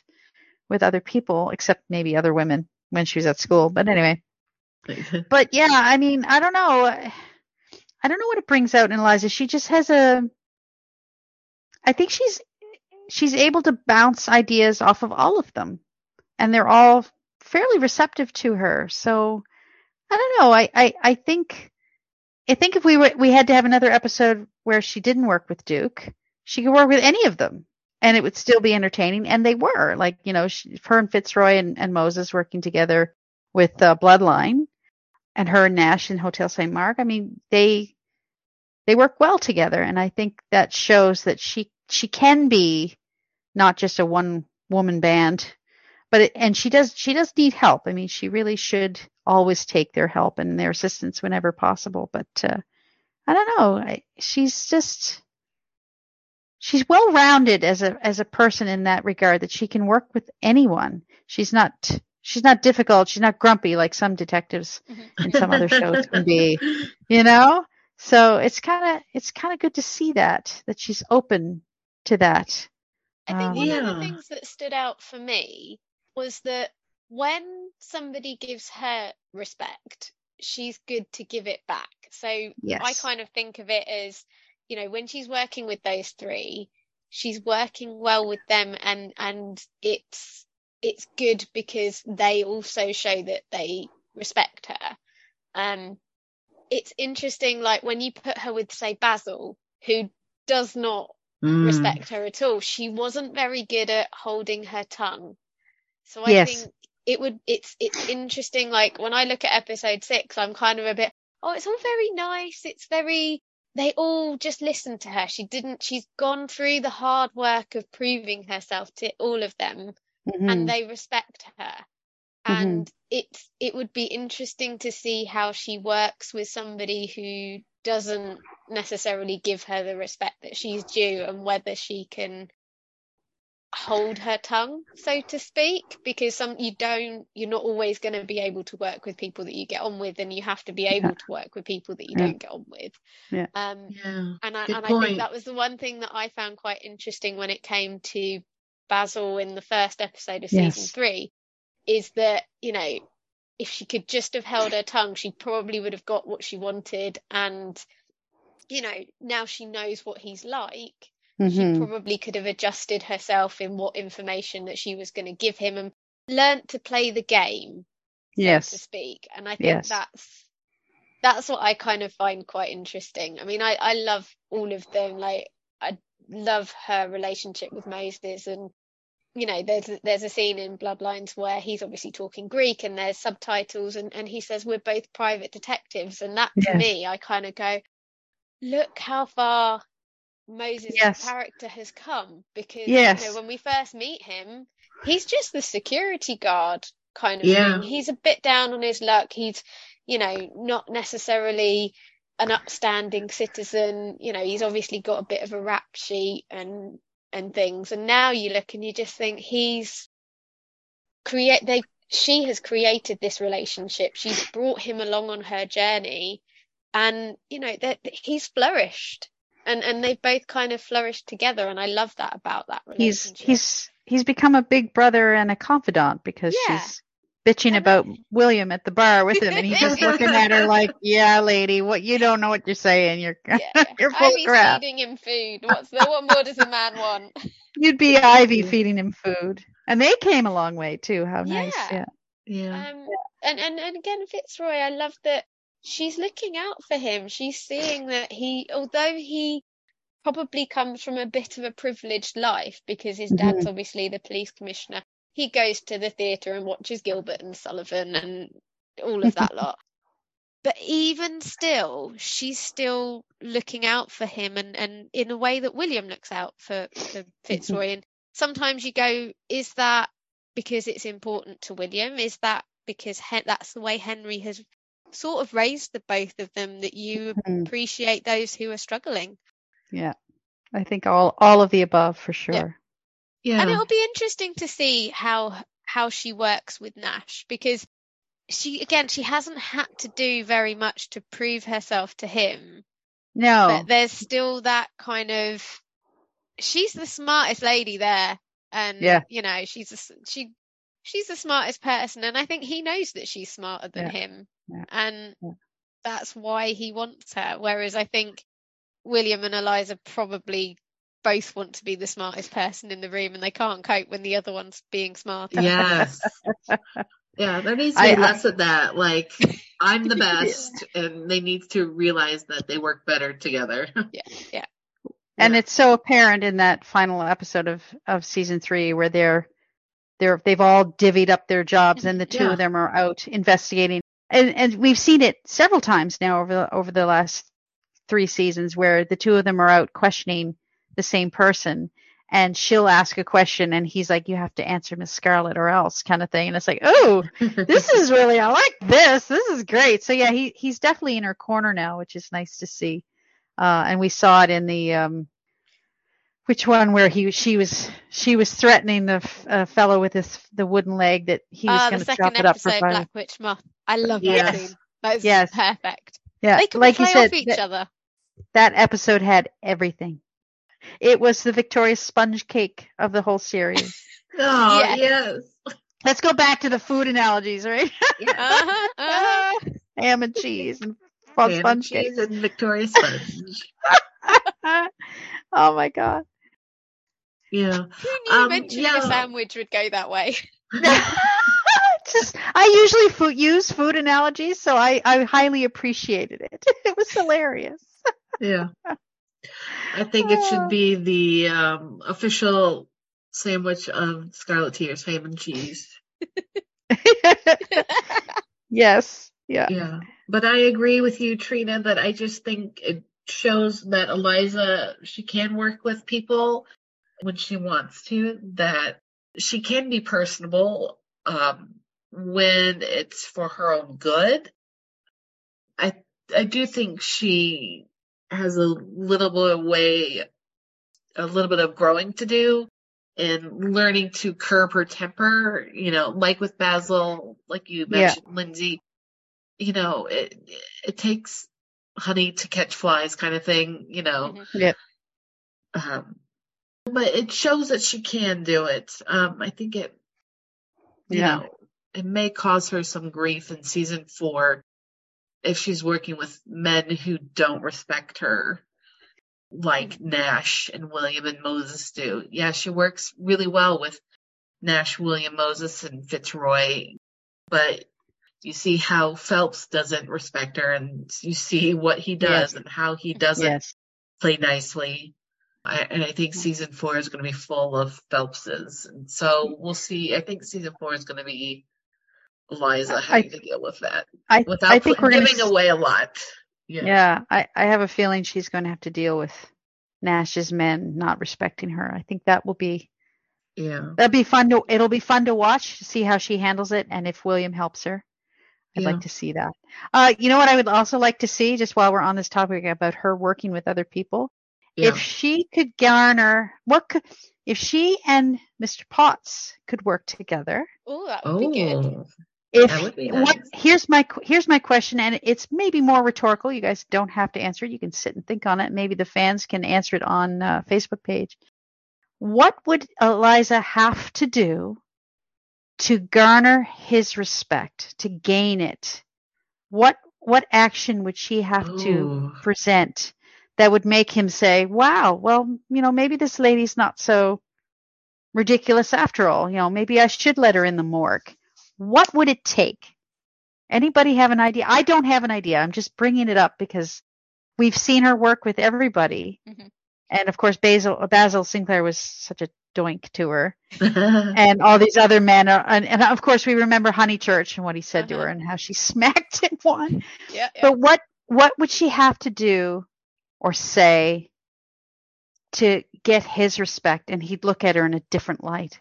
with other people, except maybe other women when she was at school. But anyway, but yeah, I mean, I don't know. I don't know what it brings out in Eliza. She just has a. I think she's she's able to bounce ideas off of all of them, and they're all fairly receptive to her. So I don't know. I I, I think I think if we were we had to have another episode where she didn't work with Duke, she could work with any of them and it would still be entertaining. And they were like, you know, she, her and Fitzroy and, and Moses working together with uh, Bloodline and her Nash in Hotel St. Mark. I mean, they, they work well together. And I think that shows that she, she can be not just a one woman band, but it, and she does, she does need help. I mean, she really should always take their help and their assistance whenever possible. But, uh, I don't know. I, she's just, she's well rounded as a as a person in that regard that she can work with anyone. She's not she's not difficult. She's not grumpy like some detectives mm-hmm. in some other shows can be. You know? So it's kind of it's kind of good to see that that she's open to that. I think um, one yeah. of the things that stood out for me was that when somebody gives her respect, she's good to give it back. So yes. I kind of think of it as you know, when she's working with those three, she's working well with them and and it's it's good because they also show that they respect her. Um it's interesting like when you put her with say Basil who does not mm. respect her at all. She wasn't very good at holding her tongue. So I yes. think it would it's it's interesting like when I look at episode 6 I'm kind of a bit oh it's all very nice. It's very they all just listen to her. She didn't, she's gone through the hard work of proving herself to all of them mm-hmm. and they respect her. Mm-hmm. And it's, it would be interesting to see how she works with somebody who doesn't necessarily give her the respect that she's due and whether she can hold her tongue, so to speak, because some you don't you're not always going to be able to work with people that you get on with, and you have to be able yeah. to work with people that you yeah. don't get on with. Yeah. Um, yeah. And I Good and point. I think that was the one thing that I found quite interesting when it came to Basil in the first episode of yes. season three, is that you know if she could just have held her tongue, she probably would have got what she wanted, and you know now she knows what he's like Mm-hmm. She probably could have adjusted herself in what information that she was going to give him and learnt to play the game, yes, so to speak. And I think yes. that's that's what I kind of find quite interesting. I mean, I I love all of them. Like I love her relationship with Moses and you know there's there's a scene in bloodlines where he's obviously talking greek and there's subtitles and and he says we're both private detectives and that to me i kind of go look how far Moses' yes. character has come because yes. you know, when we first meet him, he's just the security guard kind of yeah. thing. He's a bit down on his luck. He's, you know, not necessarily an upstanding citizen. You know, he's obviously got a bit of a rap sheet and and things. And now you look and you just think he's create they she has created this relationship. She's brought him along on her journey and you know that he's flourished and and they've both kind of flourished together and i love that about that relationship he's he's he's become a big brother and a confidant because yeah. she's bitching about William at the bar with him, and he's just looking at her like, "Yeah, lady, what you don't know what you're saying. You're yeah. you're full Ivy's of crap." feeding him food. What's the, what more does a man want? You'd be Ivy feeding him food, and they came a long way too. How nice, yeah, yeah. Um, and and and again, Fitzroy, I love that she's looking out for him. She's seeing that he, although he probably comes from a bit of a privileged life because his dad's mm-hmm. obviously the police commissioner. He goes to the theatre and watches Gilbert and Sullivan and all of that lot. But even still, she's still looking out for him and, and in a way that William looks out for, for Fitzroy. And sometimes you go, is that because it's important to William? Is that because he- that's the way Henry has sort of raised the both of them that you mm-hmm. appreciate those who are struggling. Yeah. I think all all of the above for sure. Yeah. Yeah. And it'll be interesting to see how how she works with Nash because she again she hasn't had to do very much to prove herself to him. No. But there's still that kind of she's the smartest lady there and yeah. you know she's a, she she's the smartest person, and I think he knows that she's smarter than Yeah. him, Yeah. and that's why he wants her. Whereas I think William and Eliza probably both want to be the smartest person in the room, and they can't cope when the other one's being smarter. Yes. Yeah, there needs to be I- less of that. Like, I'm the best, and they need to realize that they work better together. Yeah, yeah. And Yeah. it's so apparent in that final episode of of season three where they're they're they've all divvied up their jobs and the two Yeah. of them are out investigating. And and we've seen it several times now over the over the last three seasons where the two of them are out questioning the same person and she'll ask a question and he's like, You have to answer Miss Scarlet or else kind of thing. And it's like, Oh, this is really I like this. This is great. So yeah, he he's definitely in her corner now, which is nice to see. Uh, and we saw it in the um, which one where he she was she was threatening the f- uh, fellow with his the wooden leg that he was Ah, going the to second chop it up for episode. Black Witch Moth. I love Yes. that scene. That is Yes. perfect. Yeah, They can like you said, off each that, other. that episode had everything. It was the Victoria sponge cake of the whole series. oh, Yes. yes. Let's go back to the food analogies, right? Uh-huh, uh-huh. Ham and cheese and fun Ham and sponge cake. cheese and Victoria Sponge. oh my god. yeah. Who knew Um, eventually yeah. a sandwich would go that way? Just I usually food, use food analogies, so I, I highly appreciated it. It was hilarious. Yeah. I think it Oh. should be the um, official sandwich of Scarleteers ham and cheese. yes. Yeah. Yeah. But I agree with you, Trina, that I just think it shows that Eliza, she can work with people when she wants to, that she can be personable um, when it's for her own good. I I do think she has a little bit of way, a little bit of growing to do and learning to curb her temper, you know, like with Basil, like you Yeah. mentioned, Lindsay, you know, it, it takes honey to catch flies kind of thing, you know. Mhm. Yep. Um, but it shows that she can do it. Um, I think it, you Yeah. know, it may cause her some grief in season four if she's working with men who don't respect her, like Nash and William and Moses do. Yeah, she works really well with Nash, William, Moses, and Fitzroy, but you see how Phelps doesn't respect her, and you see what he does Yes. and how he doesn't Yes. play nicely. I, and I think season four is going to be full of Phelpses. And so we'll see. I think season four is going to be Eliza I- having to deal with that I without I think put- we're gonna giving away a lot. Yeah. Yeah, I, I have a feeling she's going to have to deal with Nash's men not respecting her. I think that will be Yeah. that'll be fun to it'll be fun to watch see how she handles it and if William helps her. I'd Yeah. like to see that. Uh, you know what I would also like to see, just while we're on this topic about her working with other people, Yeah. if she could garner what could if she and Mr. Potts could work together. Oh, that would be good. If That would be what nice. here's my here's my question, and it's maybe more rhetorical. You guys don't have to answer it. You can sit and think on it. Maybe the fans can answer it on uh, Facebook page. What would Eliza have to do to garner his respect, to gain it? What what action would she have to present that would make him say, "Wow, well, you know, maybe this lady's not so ridiculous after all. You know, maybe I should let her in the morgue." What would it take? Anybody have an idea? I don't have an idea. I'm just bringing it up because we've seen her work with everybody. Mhm. And of course, Basil, Basil Sinclair was such a doink to her. And all these other men. Are, and, and of course, we remember Honeychurch and what he said to Uh-huh. her and how she smacked him one. Yeah, yeah. But what, what would she have to do or say to get his respect and he'd look at her in a different light?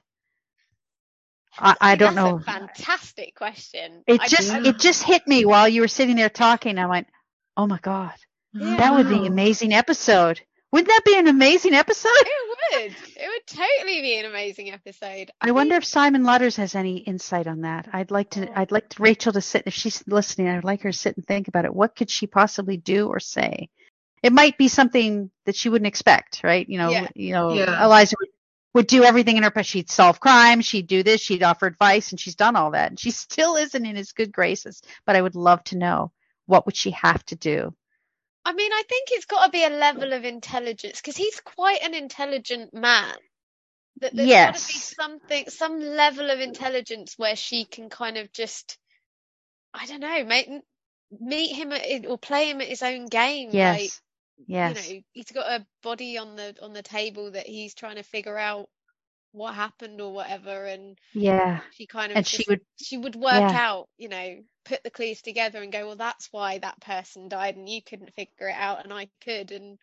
I, I don't That's know. A fantastic question. It I just don't- it just hit me while you were sitting there talking. I went, "Oh my god, that would be an amazing episode." Wouldn't that be an amazing episode? It would. It would totally be an amazing episode. I wonder if Simon Ludders has any insight on that. I'd like to. Oh. I'd like to, Rachel to sit if she's listening. I'd like her to sit and think about it. What could she possibly do or say? It might be something that she wouldn't expect, right? You know, Yeah. you know, Yeah. Eliza would would do everything in her but she'd solve crimes she'd do this she'd offer advice and she's done all that and she still isn't in his good graces but i would love to know what would she have to do I mean, I think it's got to be a level of intelligence because he's quite an intelligent man. That there's got to be Yes. something, some level of intelligence where she can kind of just, I don't know, make, meet him at, or play him at his own game. Like, yes yes you know, he's got a body on the on the table that he's trying to figure out what happened or whatever, and yeah she kind of and she would she would work yeah. out, you know, put the clues together and go, well, that's why that person died, and you couldn't figure it out, and I could, and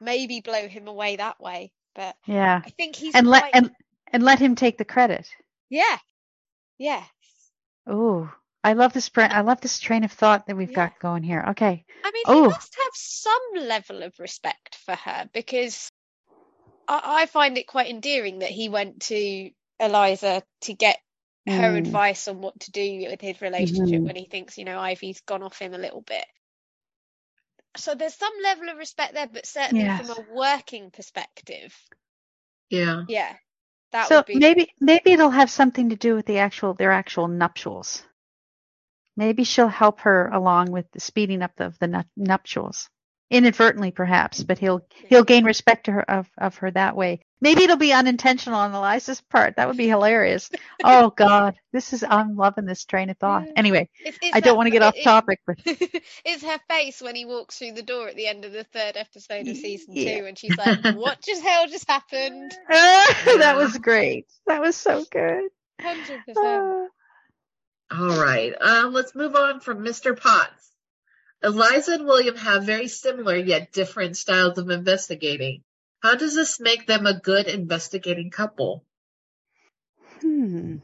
maybe blow him away that way. But yeah I think he's and let and and let him take the credit yeah, yeah. oh i love this bra- i love this train of thought that we've Yeah. got going here okay I mean, Oh. he must have some level of respect for her because I, I find it quite endearing that he went to Eliza to get her Mm. advice on what to do with his relationship Mhm. when he thinks, you know, Ivy's gone off him a little bit. So there's some level of respect there, but certainly Yes. from a working perspective, Yeah. yeah, that so would be maybe maybe it'll have something to do with the actual their actual nuptials maybe she'll help her along with the speeding up of the nup- nuptials. Inadvertently perhaps but he'll he'll gain respect to her of, of her that way. Maybe it'll be unintentional on eliza's part. That would be hilarious. Oh god. This is i'm loving this train of thought. Anyway It's- it's i don't want to get off topic but it's her face when he walks through the door at the end of the third episode of season Yeah. two, and she's like, "What just hell just happened?" that was great. That was so good. Hundred percent. Ah. All right. Um, let's move on from Mr. Potts. Eliza and William have very similar yet different styles of investigating. How does this make them a good investigating couple? hmm.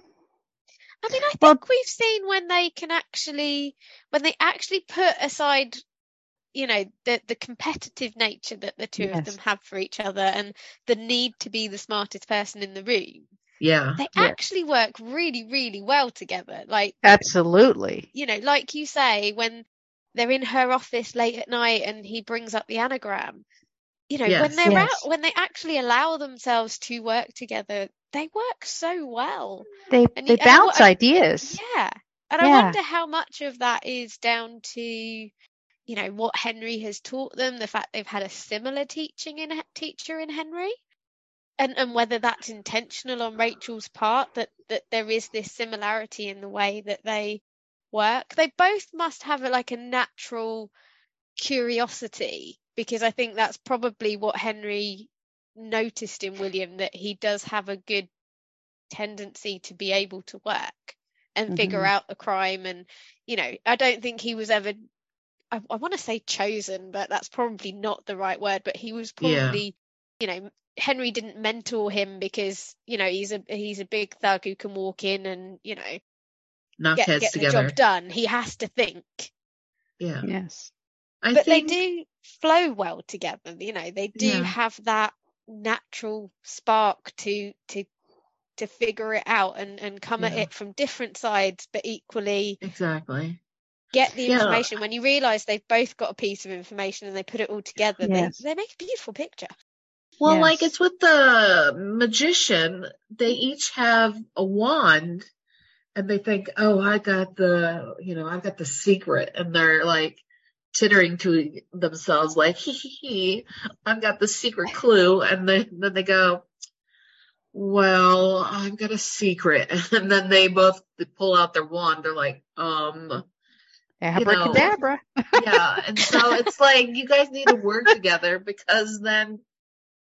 I mean, I think Well- we've seen when they can actually, when they actually put aside, you know, the the competitive nature that the two of them have for each other, and the need to be the smartest person in the room. Yeah. They Yeah. actually work really, really well together. Like absolutely you know, like you say, when they're in her office late at night and he brings up the anagram, you know, when they're Yes. out, when they actually allow themselves to work together, they work so well. they And they and bounce I- ideas Yeah. And I wonder how much of that is down to, you know, what Henry has taught them, the fact they've had a similar teaching in teacher in Henry. And and whether that's intentional on Rachel's part that that there is this similarity in the way that they work. They both must have a, like a natural curiosity because I think that's probably what Henry noticed in William that he does have a good tendency to be able to work and figure Mhm. out the crime and you know I don't think he was ever I, I want to say chosen but that's probably not the right word but he was Yeah. probably you know Henry didn't mentor him because you know he's a he's a big thug who can walk in and you know Knock get heads get the job done he has to think Yeah. yes I but think they do flow well together you know they do Yeah. have that natural spark to to to figure it out and and come at it from different sides but equally exactly. get the Yeah. information when you realize they've both got a piece of information and they put it all together Yes. they, they make a beautiful picture Well, like it's with the magician, they each have a wand and they think, oh, I got the, you know, I got the secret. And they're like tittering to themselves, like, hee hee hee, I've got the secret clue. And then, then they go, well, I've got a secret. And then they both pull out their wand. They're like, um, abracadabra yeah. And so it's like you guys need to work together because then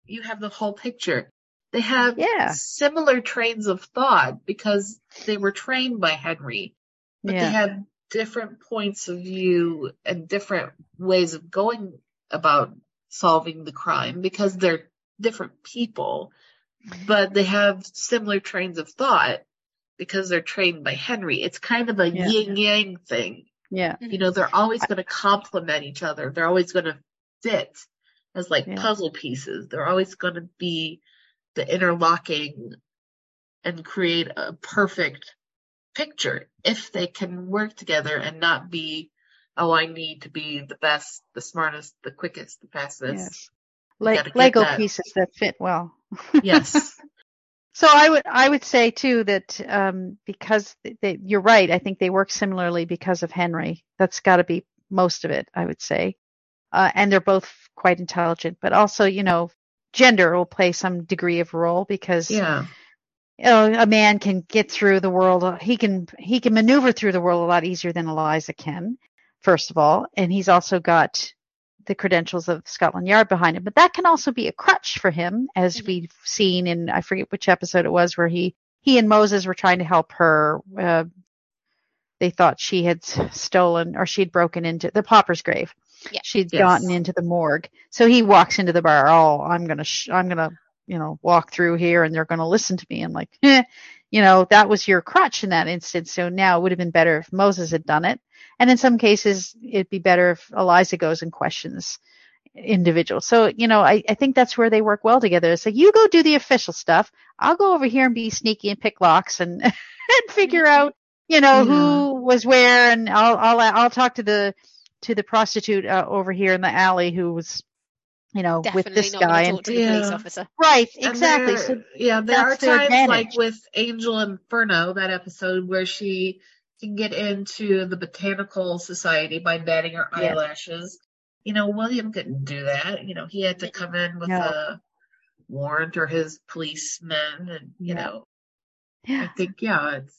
you have the whole picture. They have Yeah. similar trains of thought because they were trained by Henry, but they yeah have different points of view and different ways of going about solving the crime because they're different people, but they have similar trains of thought because they're trained by Henry. It's kind of a Yeah. yin yang thing yeah you know they're always going to complement each other they're always going to fit as like Yeah. puzzle pieces they're always going to be the interlocking and create a perfect picture if they can work together and not be oh i need to be the best the smartest the quickest the fastest yes We Le- gotta get lego that. pieces that fit well yes So I would I would say too that um, because they, they, you're right, I think they work similarly because of Henry. That's got to be most of it, I would say. Uh, and they're both quite intelligent, but also you know gender will play some degree of role because Yeah. you know, a man can get through the world. He can he can maneuver through the world a lot easier than Eliza can. First of all, and he's also got the credentials of Scotland Yard behind him. But that can also be a crutch for him, as Mhm. we've seen in I forget which episode it was where he he and Moses were trying to help her. Uh, they thought she had stolen or she'd broken into the pauper's grave. Yeah. She'd Yes. gotten into the morgue. So he walks into the bar. Oh, I'm gonna sh- I'm gonna you know walk through here and they're gonna listen to me. And like, eh, you know, that was your crutch in that instance. So now it would have been better if Moses had done it. And in some cases, it'd be better if Eliza goes and questions individuals. So, you know, I, I think that's where they work well together. It's like, you go do the official stuff. I'll go over here and be sneaky and pick locks and, and figure out, you know, Yeah. who was where. And I'll, I'll, I'll talk to the, to the prostitute uh, over here in the alley who was, you know, Definitely with this not guy. And, to the police Yeah. officer. right. And Exactly. there- So, yeah, there are that's their times like with Angel Inferno, that episode where she can get into the Botanical Society by batting her Yes. eyelashes. You know, William couldn't do that. You know, he had to come in with No. a warrant or his policeman and you Yeah. know, yeah. I think yeah, it's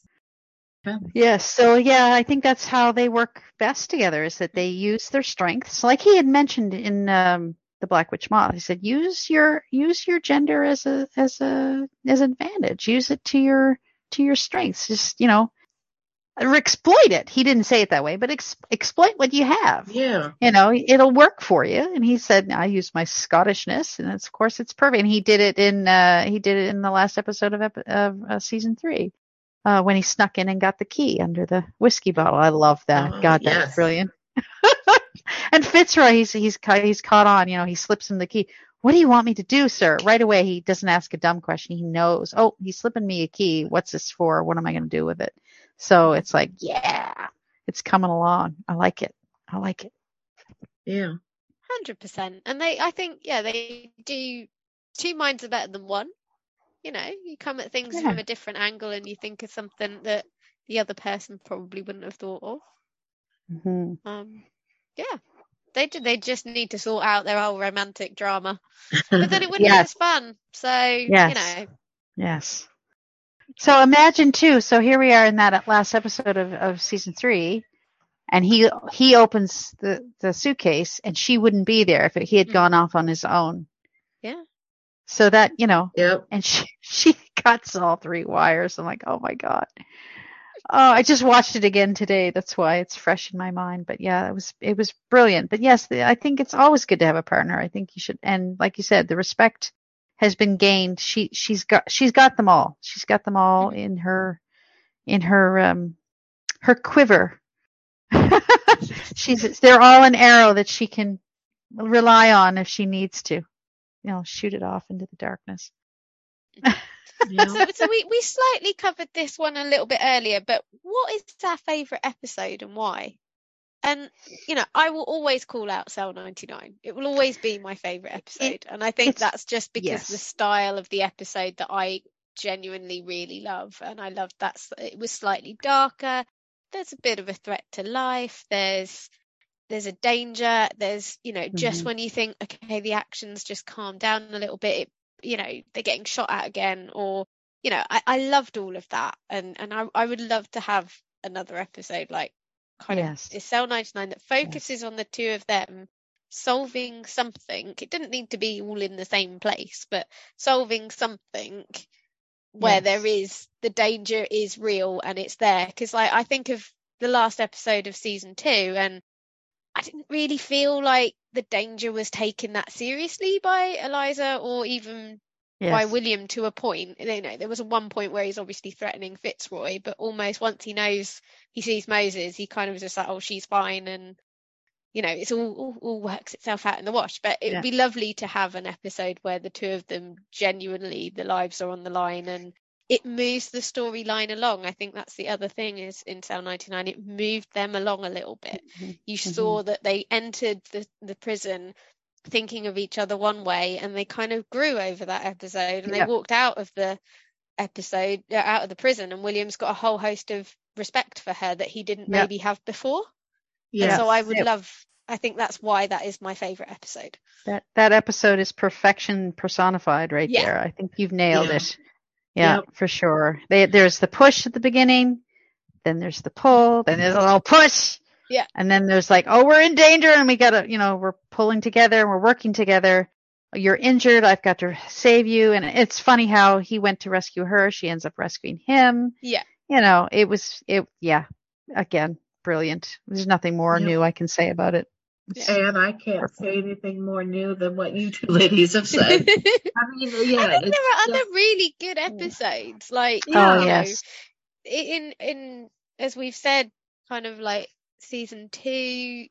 Yes. So yeah, I think that's how they work best together is that they use their strengths. Like he had mentioned in um, the Black Witch Moth, he said use your use your gender as a as a as an advantage. Use it to your to your strengths. Just you know, or exploit it. He didn't say it that way, but ex- exploit what you have. yeah, You know, it'll work for you. And he said, I use my Scottishness, and of course it's perfect. And he did it in uh, he did it in the last episode of ep- of uh, season three uh, when he snuck in and got the key under the whiskey bottle. I love that. Oh, God, that's yes. brilliant. and Fitzroy, he's he's he's caught on. You know, he slips him the key. What do you want me to do, sir? Right away, he doesn't ask a dumb question. He knows. Oh, he's slipping me a key. What's this for? What am I going to do with it? So it's like, yeah, it's coming along. I like it. I like it. yeah, Hundred percent. And they, I think, yeah, they do. Two minds are better than one. You know, you come at things Yeah. from a different angle, and you think of something that the other person probably wouldn't have thought of. hmm Um, yeah, they they just need to sort out their whole romantic drama, but then it wouldn't Yes. be as fun. So you know, Yes. So imagine too. So here we are in that last episode of, of season three, and he he opens the the suitcase, and she wouldn't be there if he had Mhm. gone off on his own. Yeah. So that you know, yep. and she she cuts all three wires. I'm like, oh my god. Oh, I just watched it again today. That's why it's fresh in my mind. But yeah, it was it was brilliant. But yes, I think it's always good to have a partner. I think you should, and like you said, the respect has been gained. She she's got she's got them all. She's got them all in her in her um her quiver. she's they're all an arrow that she can rely on if she needs to. You know, shoot it off into the darkness. Yeah. so, so we, we slightly covered this one a little bit earlier, but what is our favourite episode and why? And you know, I will always call out Cell 99. It will always be my favourite episode, and I think that's just because the style of the episode that I genuinely really love, and I loved that. It was slightly darker. There's a bit of a threat to life. There's there's a danger. There's you know, just Mhm. when you think okay, the actions just calm down a little bit, it you know they're getting shot at again or you know I, I loved all of that and and I, I would love to have another episode like kind Yes. of cell 99 that focuses on the two of them solving something it didn't need to be all in the same place but solving something where there Yes. is the danger is real and it's there because like I think of the last episode of season two and didn't really feel like the danger was taken that seriously by Eliza or even by William to a point. You know, there was a one point where he's obviously threatening Fitzroy, but almost once he knows he sees Moses, he kind of was just like, "Oh, she's fine," and you know, it's all all, all works itself out in the wash. But it Yeah. would be lovely to have an episode where the two of them genuinely, the lives are on the line and. It moves the storyline along. I think that's the other thing is in Cell 99, it moved them along a little bit Mhm. you Mhm. saw that they entered the, the prison thinking of each other one way and they kind of grew over that episode and Yeah. they walked out of the episode uh, out of the prison, and William's got a whole host of respect for her that he didn't Yep. maybe have before. And Yeah. so I would Yep. love. I think that's why that is my favorite episode. That that episode is perfection personified right Yeah. there. I think you've nailed Yeah. it. Yeah, Yep. for sure. They, there's the push at the beginning, then there's the pull, then there's a little push. Yeah. And then there's like, oh, we're in danger and we gotta, you know, we're pulling together and we're working together. You're injured. I've got to save you. And it's funny how he went to rescue her. She ends up rescuing him. Yeah. You know, it was, it, yeah, again, brilliant. There's nothing more Yep. new I can say about it. It's- And I can't say anything more new than what you two ladies have said. I mean, yeah, I think there are other just- really good episodes. Like Oh, you know, yes. in in as we've said, kind of like season two,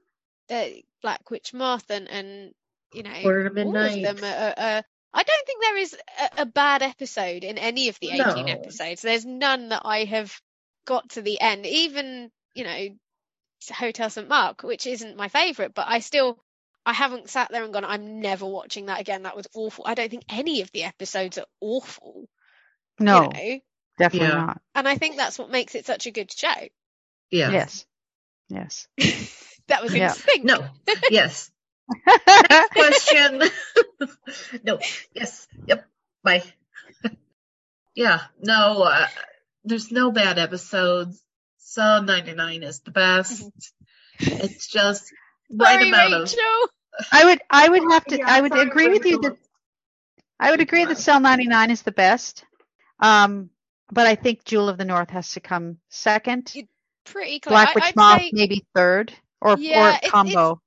uh, Black Witch Moth, and and you know Quarter to all of them are. are, are I don't think there is a, a bad episode in any of the 18 No. episodes. There's none that I have got to the end. Even, you know, Hotel St. Mark, which isn't my favourite, but I still I haven't sat there and gone, I'm never watching that again. That was awful. I don't think any of the episodes are awful. No, You know? definitely Yeah. not. And I think that's what makes it such a good show. yeah. Yes. Yes. that was Yeah. in sync. No. Yes. Question. no. Yes. Yep. Bye. yeah. No. Uh, there's no bad episodes. So 99 is the best. It's just right Sorry, amount of. I would I would have to Yeah, I would agree with you that I would agree that Cell 99 is the best. Um but I think Jewel of the North has to come second. You- Pretty close. Black Witch I'd Moth say, maybe third or Yeah, or it's- combo.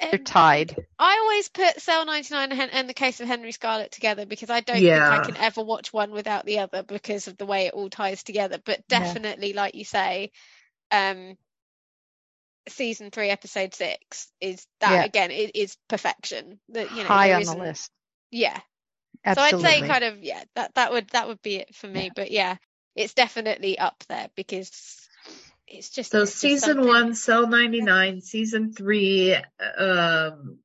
They're tied. I always put Cell 99 and, and the case of Henry Scarlet together because I don't think I can ever watch one without the other because of the way it all ties together. But Yeah. definitely, like you say, um, season three, episode six is that Yeah. again. It is perfection. That you know, High on the list. Yeah. Absolutely. So I'd say kind of yeah. That that would that would be it for me. But yeah, it's definitely up there because it's just So it's just season something- one, Cell 99. Season three, um.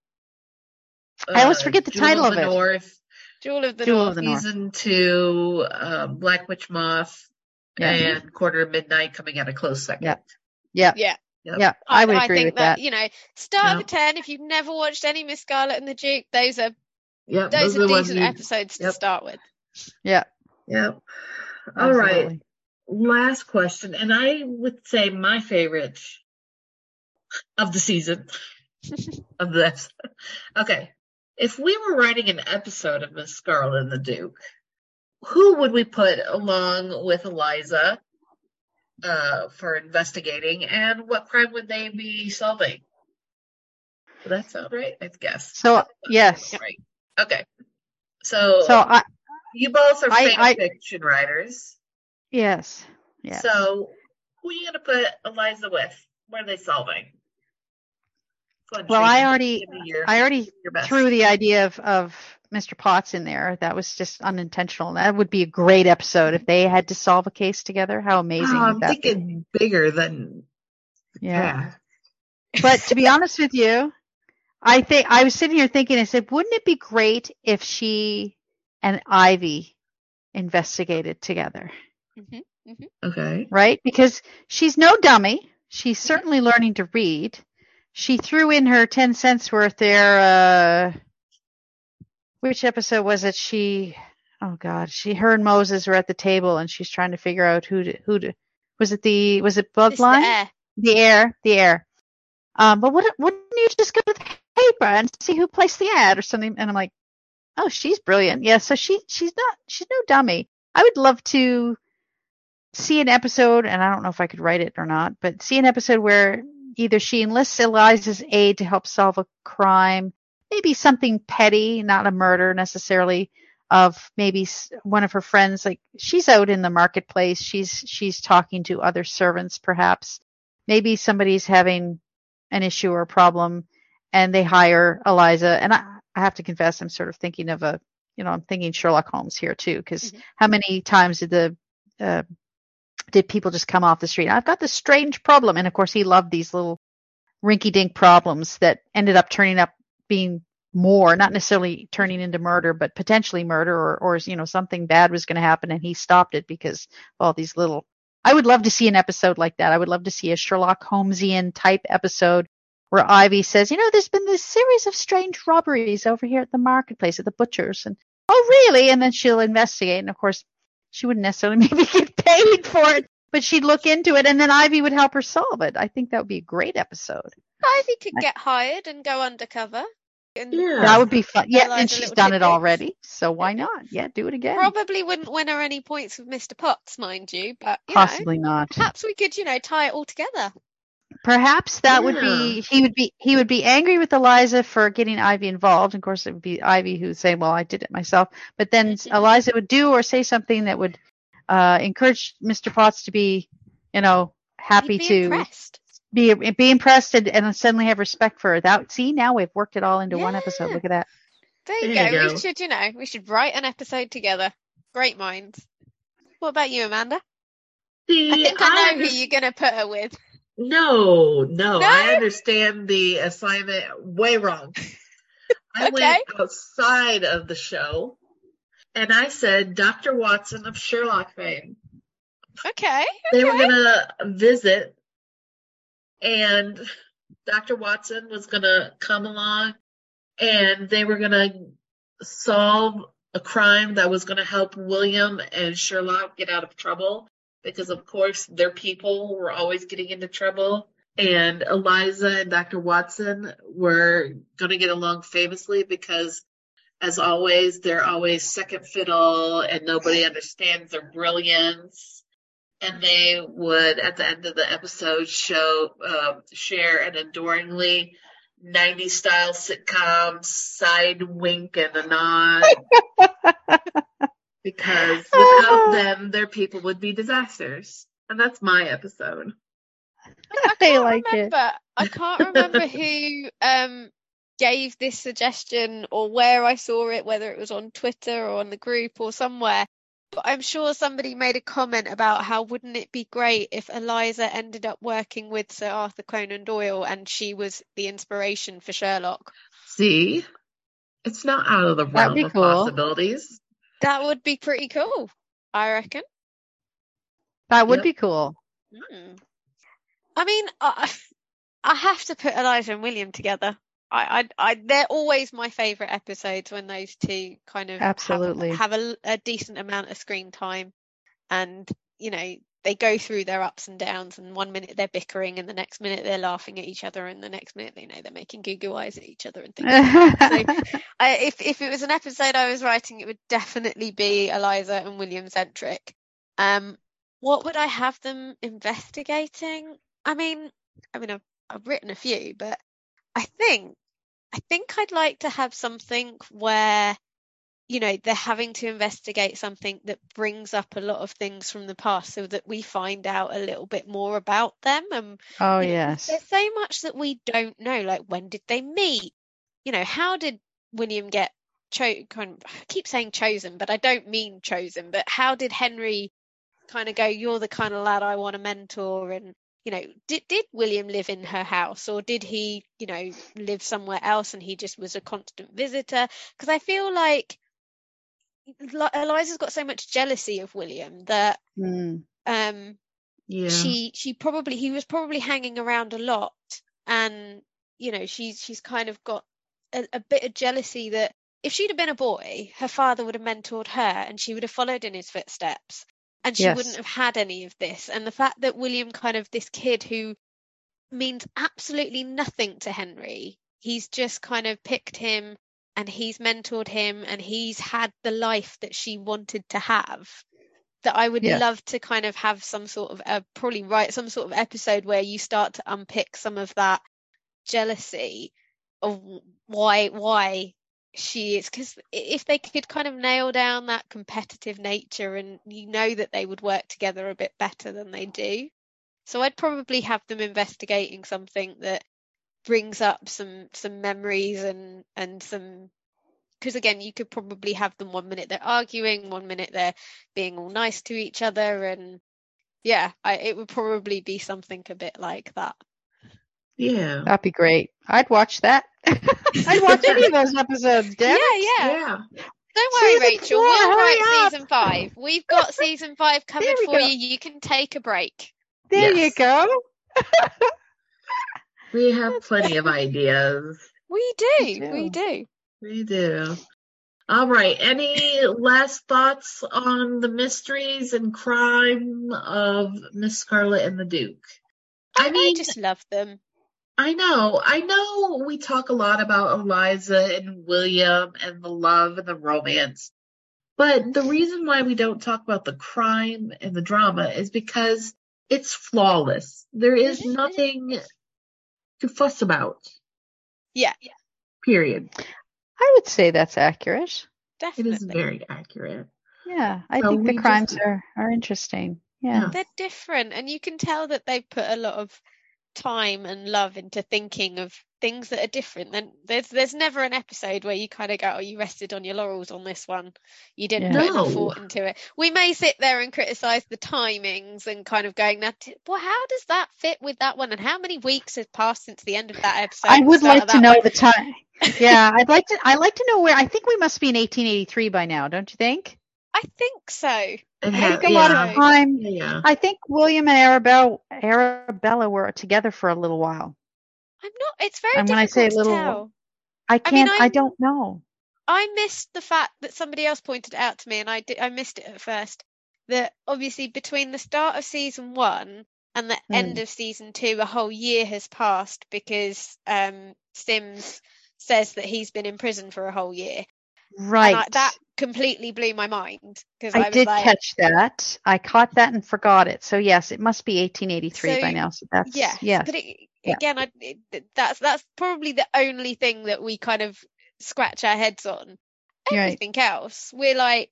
I always uh, forget the Jewel title of the it. North. Jewel of the Jewel North. of the North. Season two, um, Black Witch Moth, Yeah. and Quarter of Midnight coming out a close second. Yeah. Yeah. Yeah. Yep. Yeah, I would agree think with that. You know, start of the ten. If you've never watched any Miss Scarlet and the Duke, those are Yep, those, are are decent you- episodes to start with. Yeah. Yep. All right. Last question, and I would say my favorite of the season of this. Okay, if we were writing an episode of Miss Scarlet and the Duke, who would we put along with Eliza uh, for investigating, and what crime would they be solving? Would that sound right? I guess. So yes. Right. Okay. So, So I you both are I- I- fiction writers. Yes. Yes. So, who are you going to put Eliza with? What are they solving? Well, I already your, I already threw the idea of, of Mr. Potts in there. That was just unintentional. That would be a great episode if they had to solve a case together. How amazing Oh, I'm that be? bigger than Yeah. But to be honest with you, I think I was sitting here thinking, I said, wouldn't it be great if she and Ivy investigated together, hmm Okay. right? Because she's no dummy. She's certainly learning to read. She threw in her 10 cents worth there. Uh, which episode was it? She, oh God, she, her and Moses were at the table and she's trying to figure out who to, who to, was it the, was it It's the heir. The heir, the heir. Um, but wouldn't wouldn't you just go to the paper and see who placed the ad or something? And I'm like, oh, she's brilliant. Yeah, so she she's not she's no dummy. I would love to see an episode, and I don't know if I could write it or not, but see an episode where either she enlists Eliza's aid to help solve a crime, maybe something petty, not a murder necessarily, of maybe one of her friends. Like she's out in the marketplace, she's she's talking to other servants, perhaps. Maybe somebody's having an issue or a problem, and they hire Eliza. And I, I have to confess, I'm sort of thinking of a, you know, I'm thinking Sherlock Holmes here too, because Mhm. how many times did the uh, did people just come off the street? I've got this strange problem, and of course he loved these little rinky-dink problems that ended up turning up being more, not necessarily turning into murder, but potentially murder or, or you know, something bad was going to happen and he stopped it because of all these little. I would love to see an episode like that. I would love to see a Sherlock Holmesian type episode where Ivy says, you know, there's been this series of strange robberies over here at the marketplace at the butcher's and oh really? And then she'll investigate and of course she wouldn't necessarily maybe get paid for it, but she'd look into it and then Ivy would help her solve it. I think that would be a great episode. Ivy could get hired and go undercover. And Yeah. That would be fun. Yeah, and she's done it tidbits. already. So why not? Yeah, do it again. Probably wouldn't win her any points with Mr. Potts, mind you, but you know, Possibly not. perhaps we could, you know, tie it all together. Perhaps that would be he would be he would be angry with Eliza for getting Ivy involved. Of course, it would be Ivy who would say, "Well, I did it myself." But then. Eliza would do or say something that would uh, encourage Mr. Potts to be, you know, happy be to impressed. be be impressed and, and suddenly have respect for her. That see now we've worked it all into one episode. Look at that. There you There go. you We should, you know, we should write an episode together. Great minds. What about you, Amanda? See, I think I know who you're going to put her with. No, no, No? I understand the assignment way wrong. I Okay. went outside of the show and I said Dr. Watson of Sherlock fame. Okay. They were gonna visit and Dr. Watson was gonna come along and they were gonna solve a crime that was gonna help William and Sherlock get out of trouble because of course their people were always getting into trouble and Eliza and Dr. Watson were gonna get along famously because as always they're always second fiddle and nobody understands their brilliance and they would at the end of the episode show um, share an adoringly 90s style sitcom side wink and a nod because without them their people would be disasters and that's my episode I They can't like it. remember. I can't remember who um gave this suggestion or where I saw it, whether it was on Twitter or on the group or somewhere. But I'm sure somebody made a comment about how wouldn't it be great if Eliza ended up working with Sir Arthur Conan Doyle and she was the inspiration for Sherlock. see it's not out of the realm of cool. possibilities That would be pretty cool, I reckon. That would Yep. be cool. Hmm. I mean, I, I have to put Eliza and William together. I, I, I they're always my favourite episodes when those two kind of have- Absolutely. have, a, a decent amount of screen time, and you know they go through their ups and downs. And one minute they're bickering, and the next minute they're laughing at each other, and the next minute they know they're making goo goo eyes at each other and things. So I, if if it was an episode I was writing, it would definitely be Eliza and William centric. Um, what would I have them investigating? I mean, I mean, I've, I've written a few, but I think I think I'd like to have something where you know they're having to investigate something that brings up a lot of things from the past, so that we find out a little bit more about them and oh you know, yes. There's so much that we don't know. Like, when did they meet? You know, how did William get cho- kind of, I keep saying chosen, but I don't mean chosen, but how did Henry kind of go, you're the kind of lad I want to mentor? And, you know, did, did William live in her house or did he, you know, live somewhere else and he just was a constant visitor? Because I feel like Li- Eliza's got so much jealousy of William that, Mm. um, yeah she she probably he was probably hanging around a lot and you know she's she's kind of got a, a bit of jealousy that if she'd have been a boy her father would have mentored her and she would have followed in his footsteps and she Yes. wouldn't have had any of this and the fact that William kind of this kid who means absolutely nothing to Henry he's just kind of picked him and he's mentored him and he's had the life that she wanted to have that I would Yes. love to kind of have some sort of uh, probably write some sort of episode where you start to unpick some of that jealousy of why why she is because if they could kind of nail down that competitive nature and you know that they would work together a bit better than they do so I'd probably have them investigating something that brings up some some memories and and some because again you could probably have them one minute they're arguing one minute they're being all nice to each other and yeah I, it would probably be something a bit like that Yeah. That'd be great. I'd watch that. I'd watch any of those episodes. Damn yeah, yeah. Yeah. Don't worry, Season Rachel. four, we'll hurry write up. season five. We've got season five covered for go. you. You can take a break. There you go. We have plenty of ideas. We We do. We do. do. We do. All right. Any last thoughts on the mysteries and crime of Miss Scarlet and the Duke? I I mean, I just love them. I know. I know we talk a lot about Eliza and William and the love and the romance. But the mm-hmm. reason why we don't talk about the crime and the drama is because it's flawless. There is nothing to fuss about. Yeah, Period. I would say that's accurate. Definitely. is very accurate. Yeah, I So think the crimes just- are, are interesting. Yeah. Yeah. They're different, and you can tell that they've put a lot of time and love into thinking of things that are different. Then there's there's never an episode where you kind of go, "Oh, you rested on your laurels on this one. You didn't Yeah. put enough No. thought into it." We may sit there and criticize the timings and kind of going, "Now, t- well, how does that fit with that one? And how many weeks have passed since the end of that episode?" I would like to know one?" the time. Yeah, I'd like to. I like to know where. I think we must be in 1883 by now, don't you think? I think so. I uh-huh. think a lot yeah. of time. Yeah, yeah. I think William and Arabella, Arabella were together for a little while. I'm not. It's very And when I say little- tell. I I mean, can't. I, don't know. I missed the fact that somebody else pointed it out to me, and I did, I missed it at first. That obviously between the start of season one and the end of season two, a whole year has passed because um, Sims says that he's been in prison for a whole year. Right. And I, that completely blew my mind because I, I did like, catch that. I caught that and forgot it. So yes, it must be 1883 by now. So that's yes, yes. but it, Yeah. again, I, it, that's that's probably the only thing that we kind of scratch our heads on. Right. Everything else, we're like,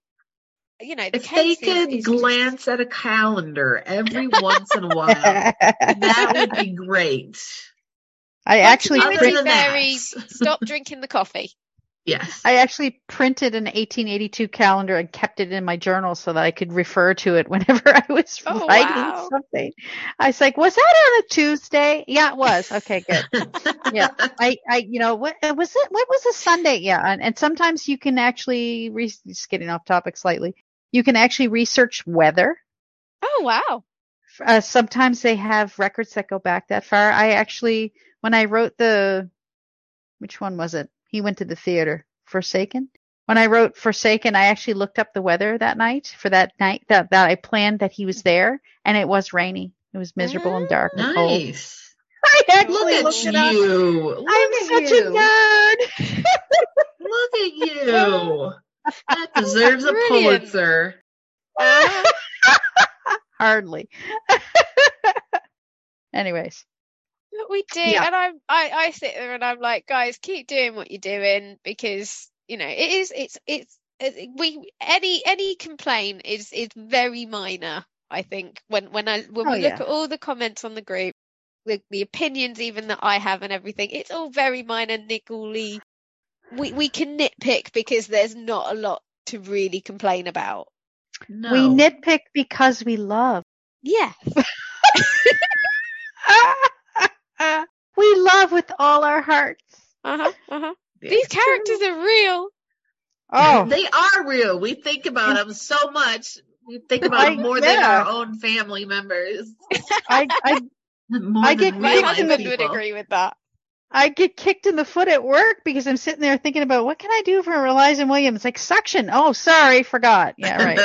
you know, the If they could is just- glance at a calendar every once in a while, that would be great. I actually Other print, than that. Very stop drinking the coffee. Yes. I actually printed an 1882 calendar and kept it in my journal so that I could refer to it whenever I was Oh, writing wow. something. I was like, "Was that on a Tuesday?" Yeah, it was. Okay, good. Yeah. I, I, you know, what uh, was it? What was a Sunday? Yeah, and, and sometimes you can actually, re- just getting off topic slightly, you can actually research weather. Oh wow. Uh, sometimes they have records that go back that far. I actually, when I wrote the, which one was it? He went to the theater. Forsaken. When I wrote Forsaken, I actually looked up the weather that night for that night that, that I planned that he was there, and it was rainy. It was miserable and dark and cold. nice. I Look actually at looked you. Look I'm at such you. a nerd. Look at you. That deserves a Brilliant. Pulitzer. Uh, Hardly. Anyways, but we do, Yeah. and I'm I I sit there and I'm like, guys, keep doing what you're doing because you know it is it's it's we any any complaint is is very minor. I think when when I when Oh, we yeah. look at all the comments on the group, the the opinions even that I have and everything, it's all very minor, niggly. We we can nitpick because there's not a lot to really complain about. No. we nitpick because we love. Yeah, we love with all our hearts. uh huh, uh huh. It's These true. characters are real. Oh, They are real. We think about them so much. We think about I- them more than our own family members. I, I More I than get My real kicked in husband would agree with that. I get kicked in the foot at work because I'm sitting there thinking about what can I do for Eliza Williams? Like suction. Oh, sorry, forgot. Yeah, right.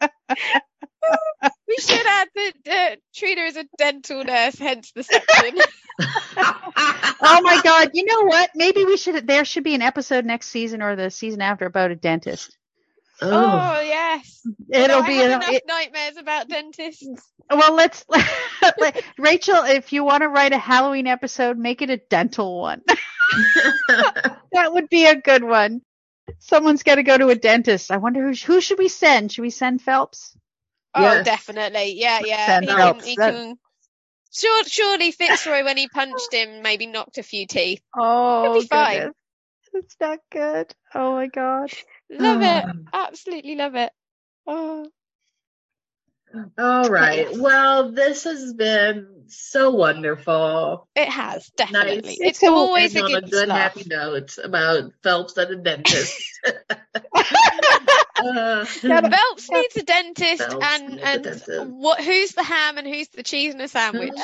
We should add that uh, treat her as a dental nurse, hence the section. oh my God. You know what? Maybe we should. There should be an episode next season or the season after about a dentist. oh. oh yes, It'll Although be I a, have enough it- nightmares about dentists. well. Let's let- Rachel. If you want to write a Halloween episode, make it a dental one. that would be a good one. Someone's got to go to a dentist. I wonder who who should we send? Should we send Phelps? Oh, Yes. definitely, yeah, yeah. He can, he can. Sure, surely Fitzroy, when he punched him, maybe knocked a few teeth. Oh, be fine. goodness. It's not good. Oh my god. Love it, absolutely love it. Oh, All right. Well, this has been so wonderful. It has definitely. Nice. It's always a good, a good happy note about Phelps and a dentist. Uh, Gotta- Phelps needs a dentist, Phelps and and dentist. what? Who's the ham and who's the cheese in a sandwich?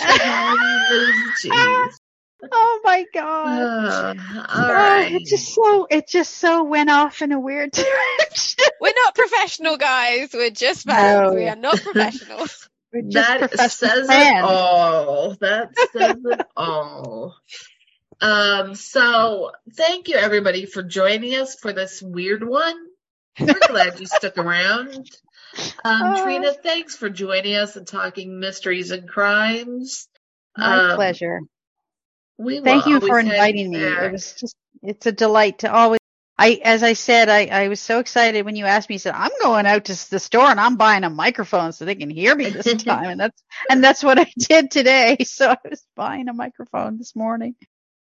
Oh my god. Uh, all Oh, right. it just so it just so went off in a weird direction. We're not professional guys. We're just No. fans. We are not professionals. That professional says it all. That says it all. Um, so thank you everybody for joining us for this weird one. We're glad you stuck around. Um, Oh. Trina, thanks for joining us and talking mysteries and crimes. My Um, pleasure. We Thank you for inviting me. It was just it's a delight to always I as I said, I, I was so excited when you asked me, you said, I'm going out to the store and I'm buying a microphone so they can hear me this time. And that's and that's what I did today. So I was buying a microphone this morning.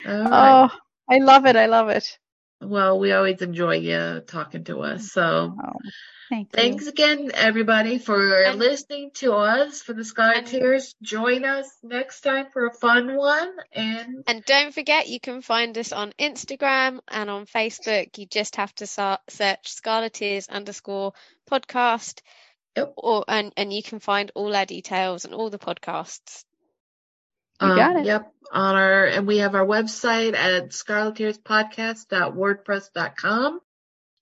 Right. Oh, I love it. I love it. Well, we always enjoy you talking to us. So Oh, thank you. thanks again, everybody, for And- listening to us for the Sky and- Tears. Join us next time for a fun one. And And don't forget, you can find us on Instagram and on Facebook. You just have to sa- search Scarleteers underscore podcast. Yep. Or and and you can find all our details and all the podcasts. You got it. Yep. On our and we have our website at scarleteerspodcast.wordpress.com.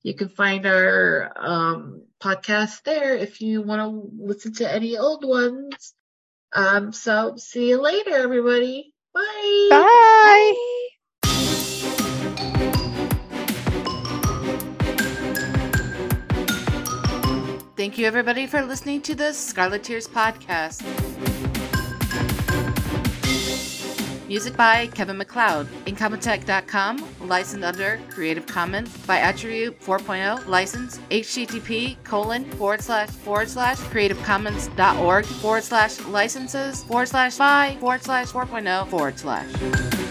You can find our um, podcast there if you want to listen to any old ones. Um, so see you later, everybody. Bye. Bye. Thank you, everybody, for listening to the Scarleteers podcast. Music by Kevin MacLeod. Incompetech.com, licensed under Creative Commons by Attribute 4.0, license http colon forward slash forward slash creativecommons.org forward slash licenses forward slash by forward slash 4.0 forward slash.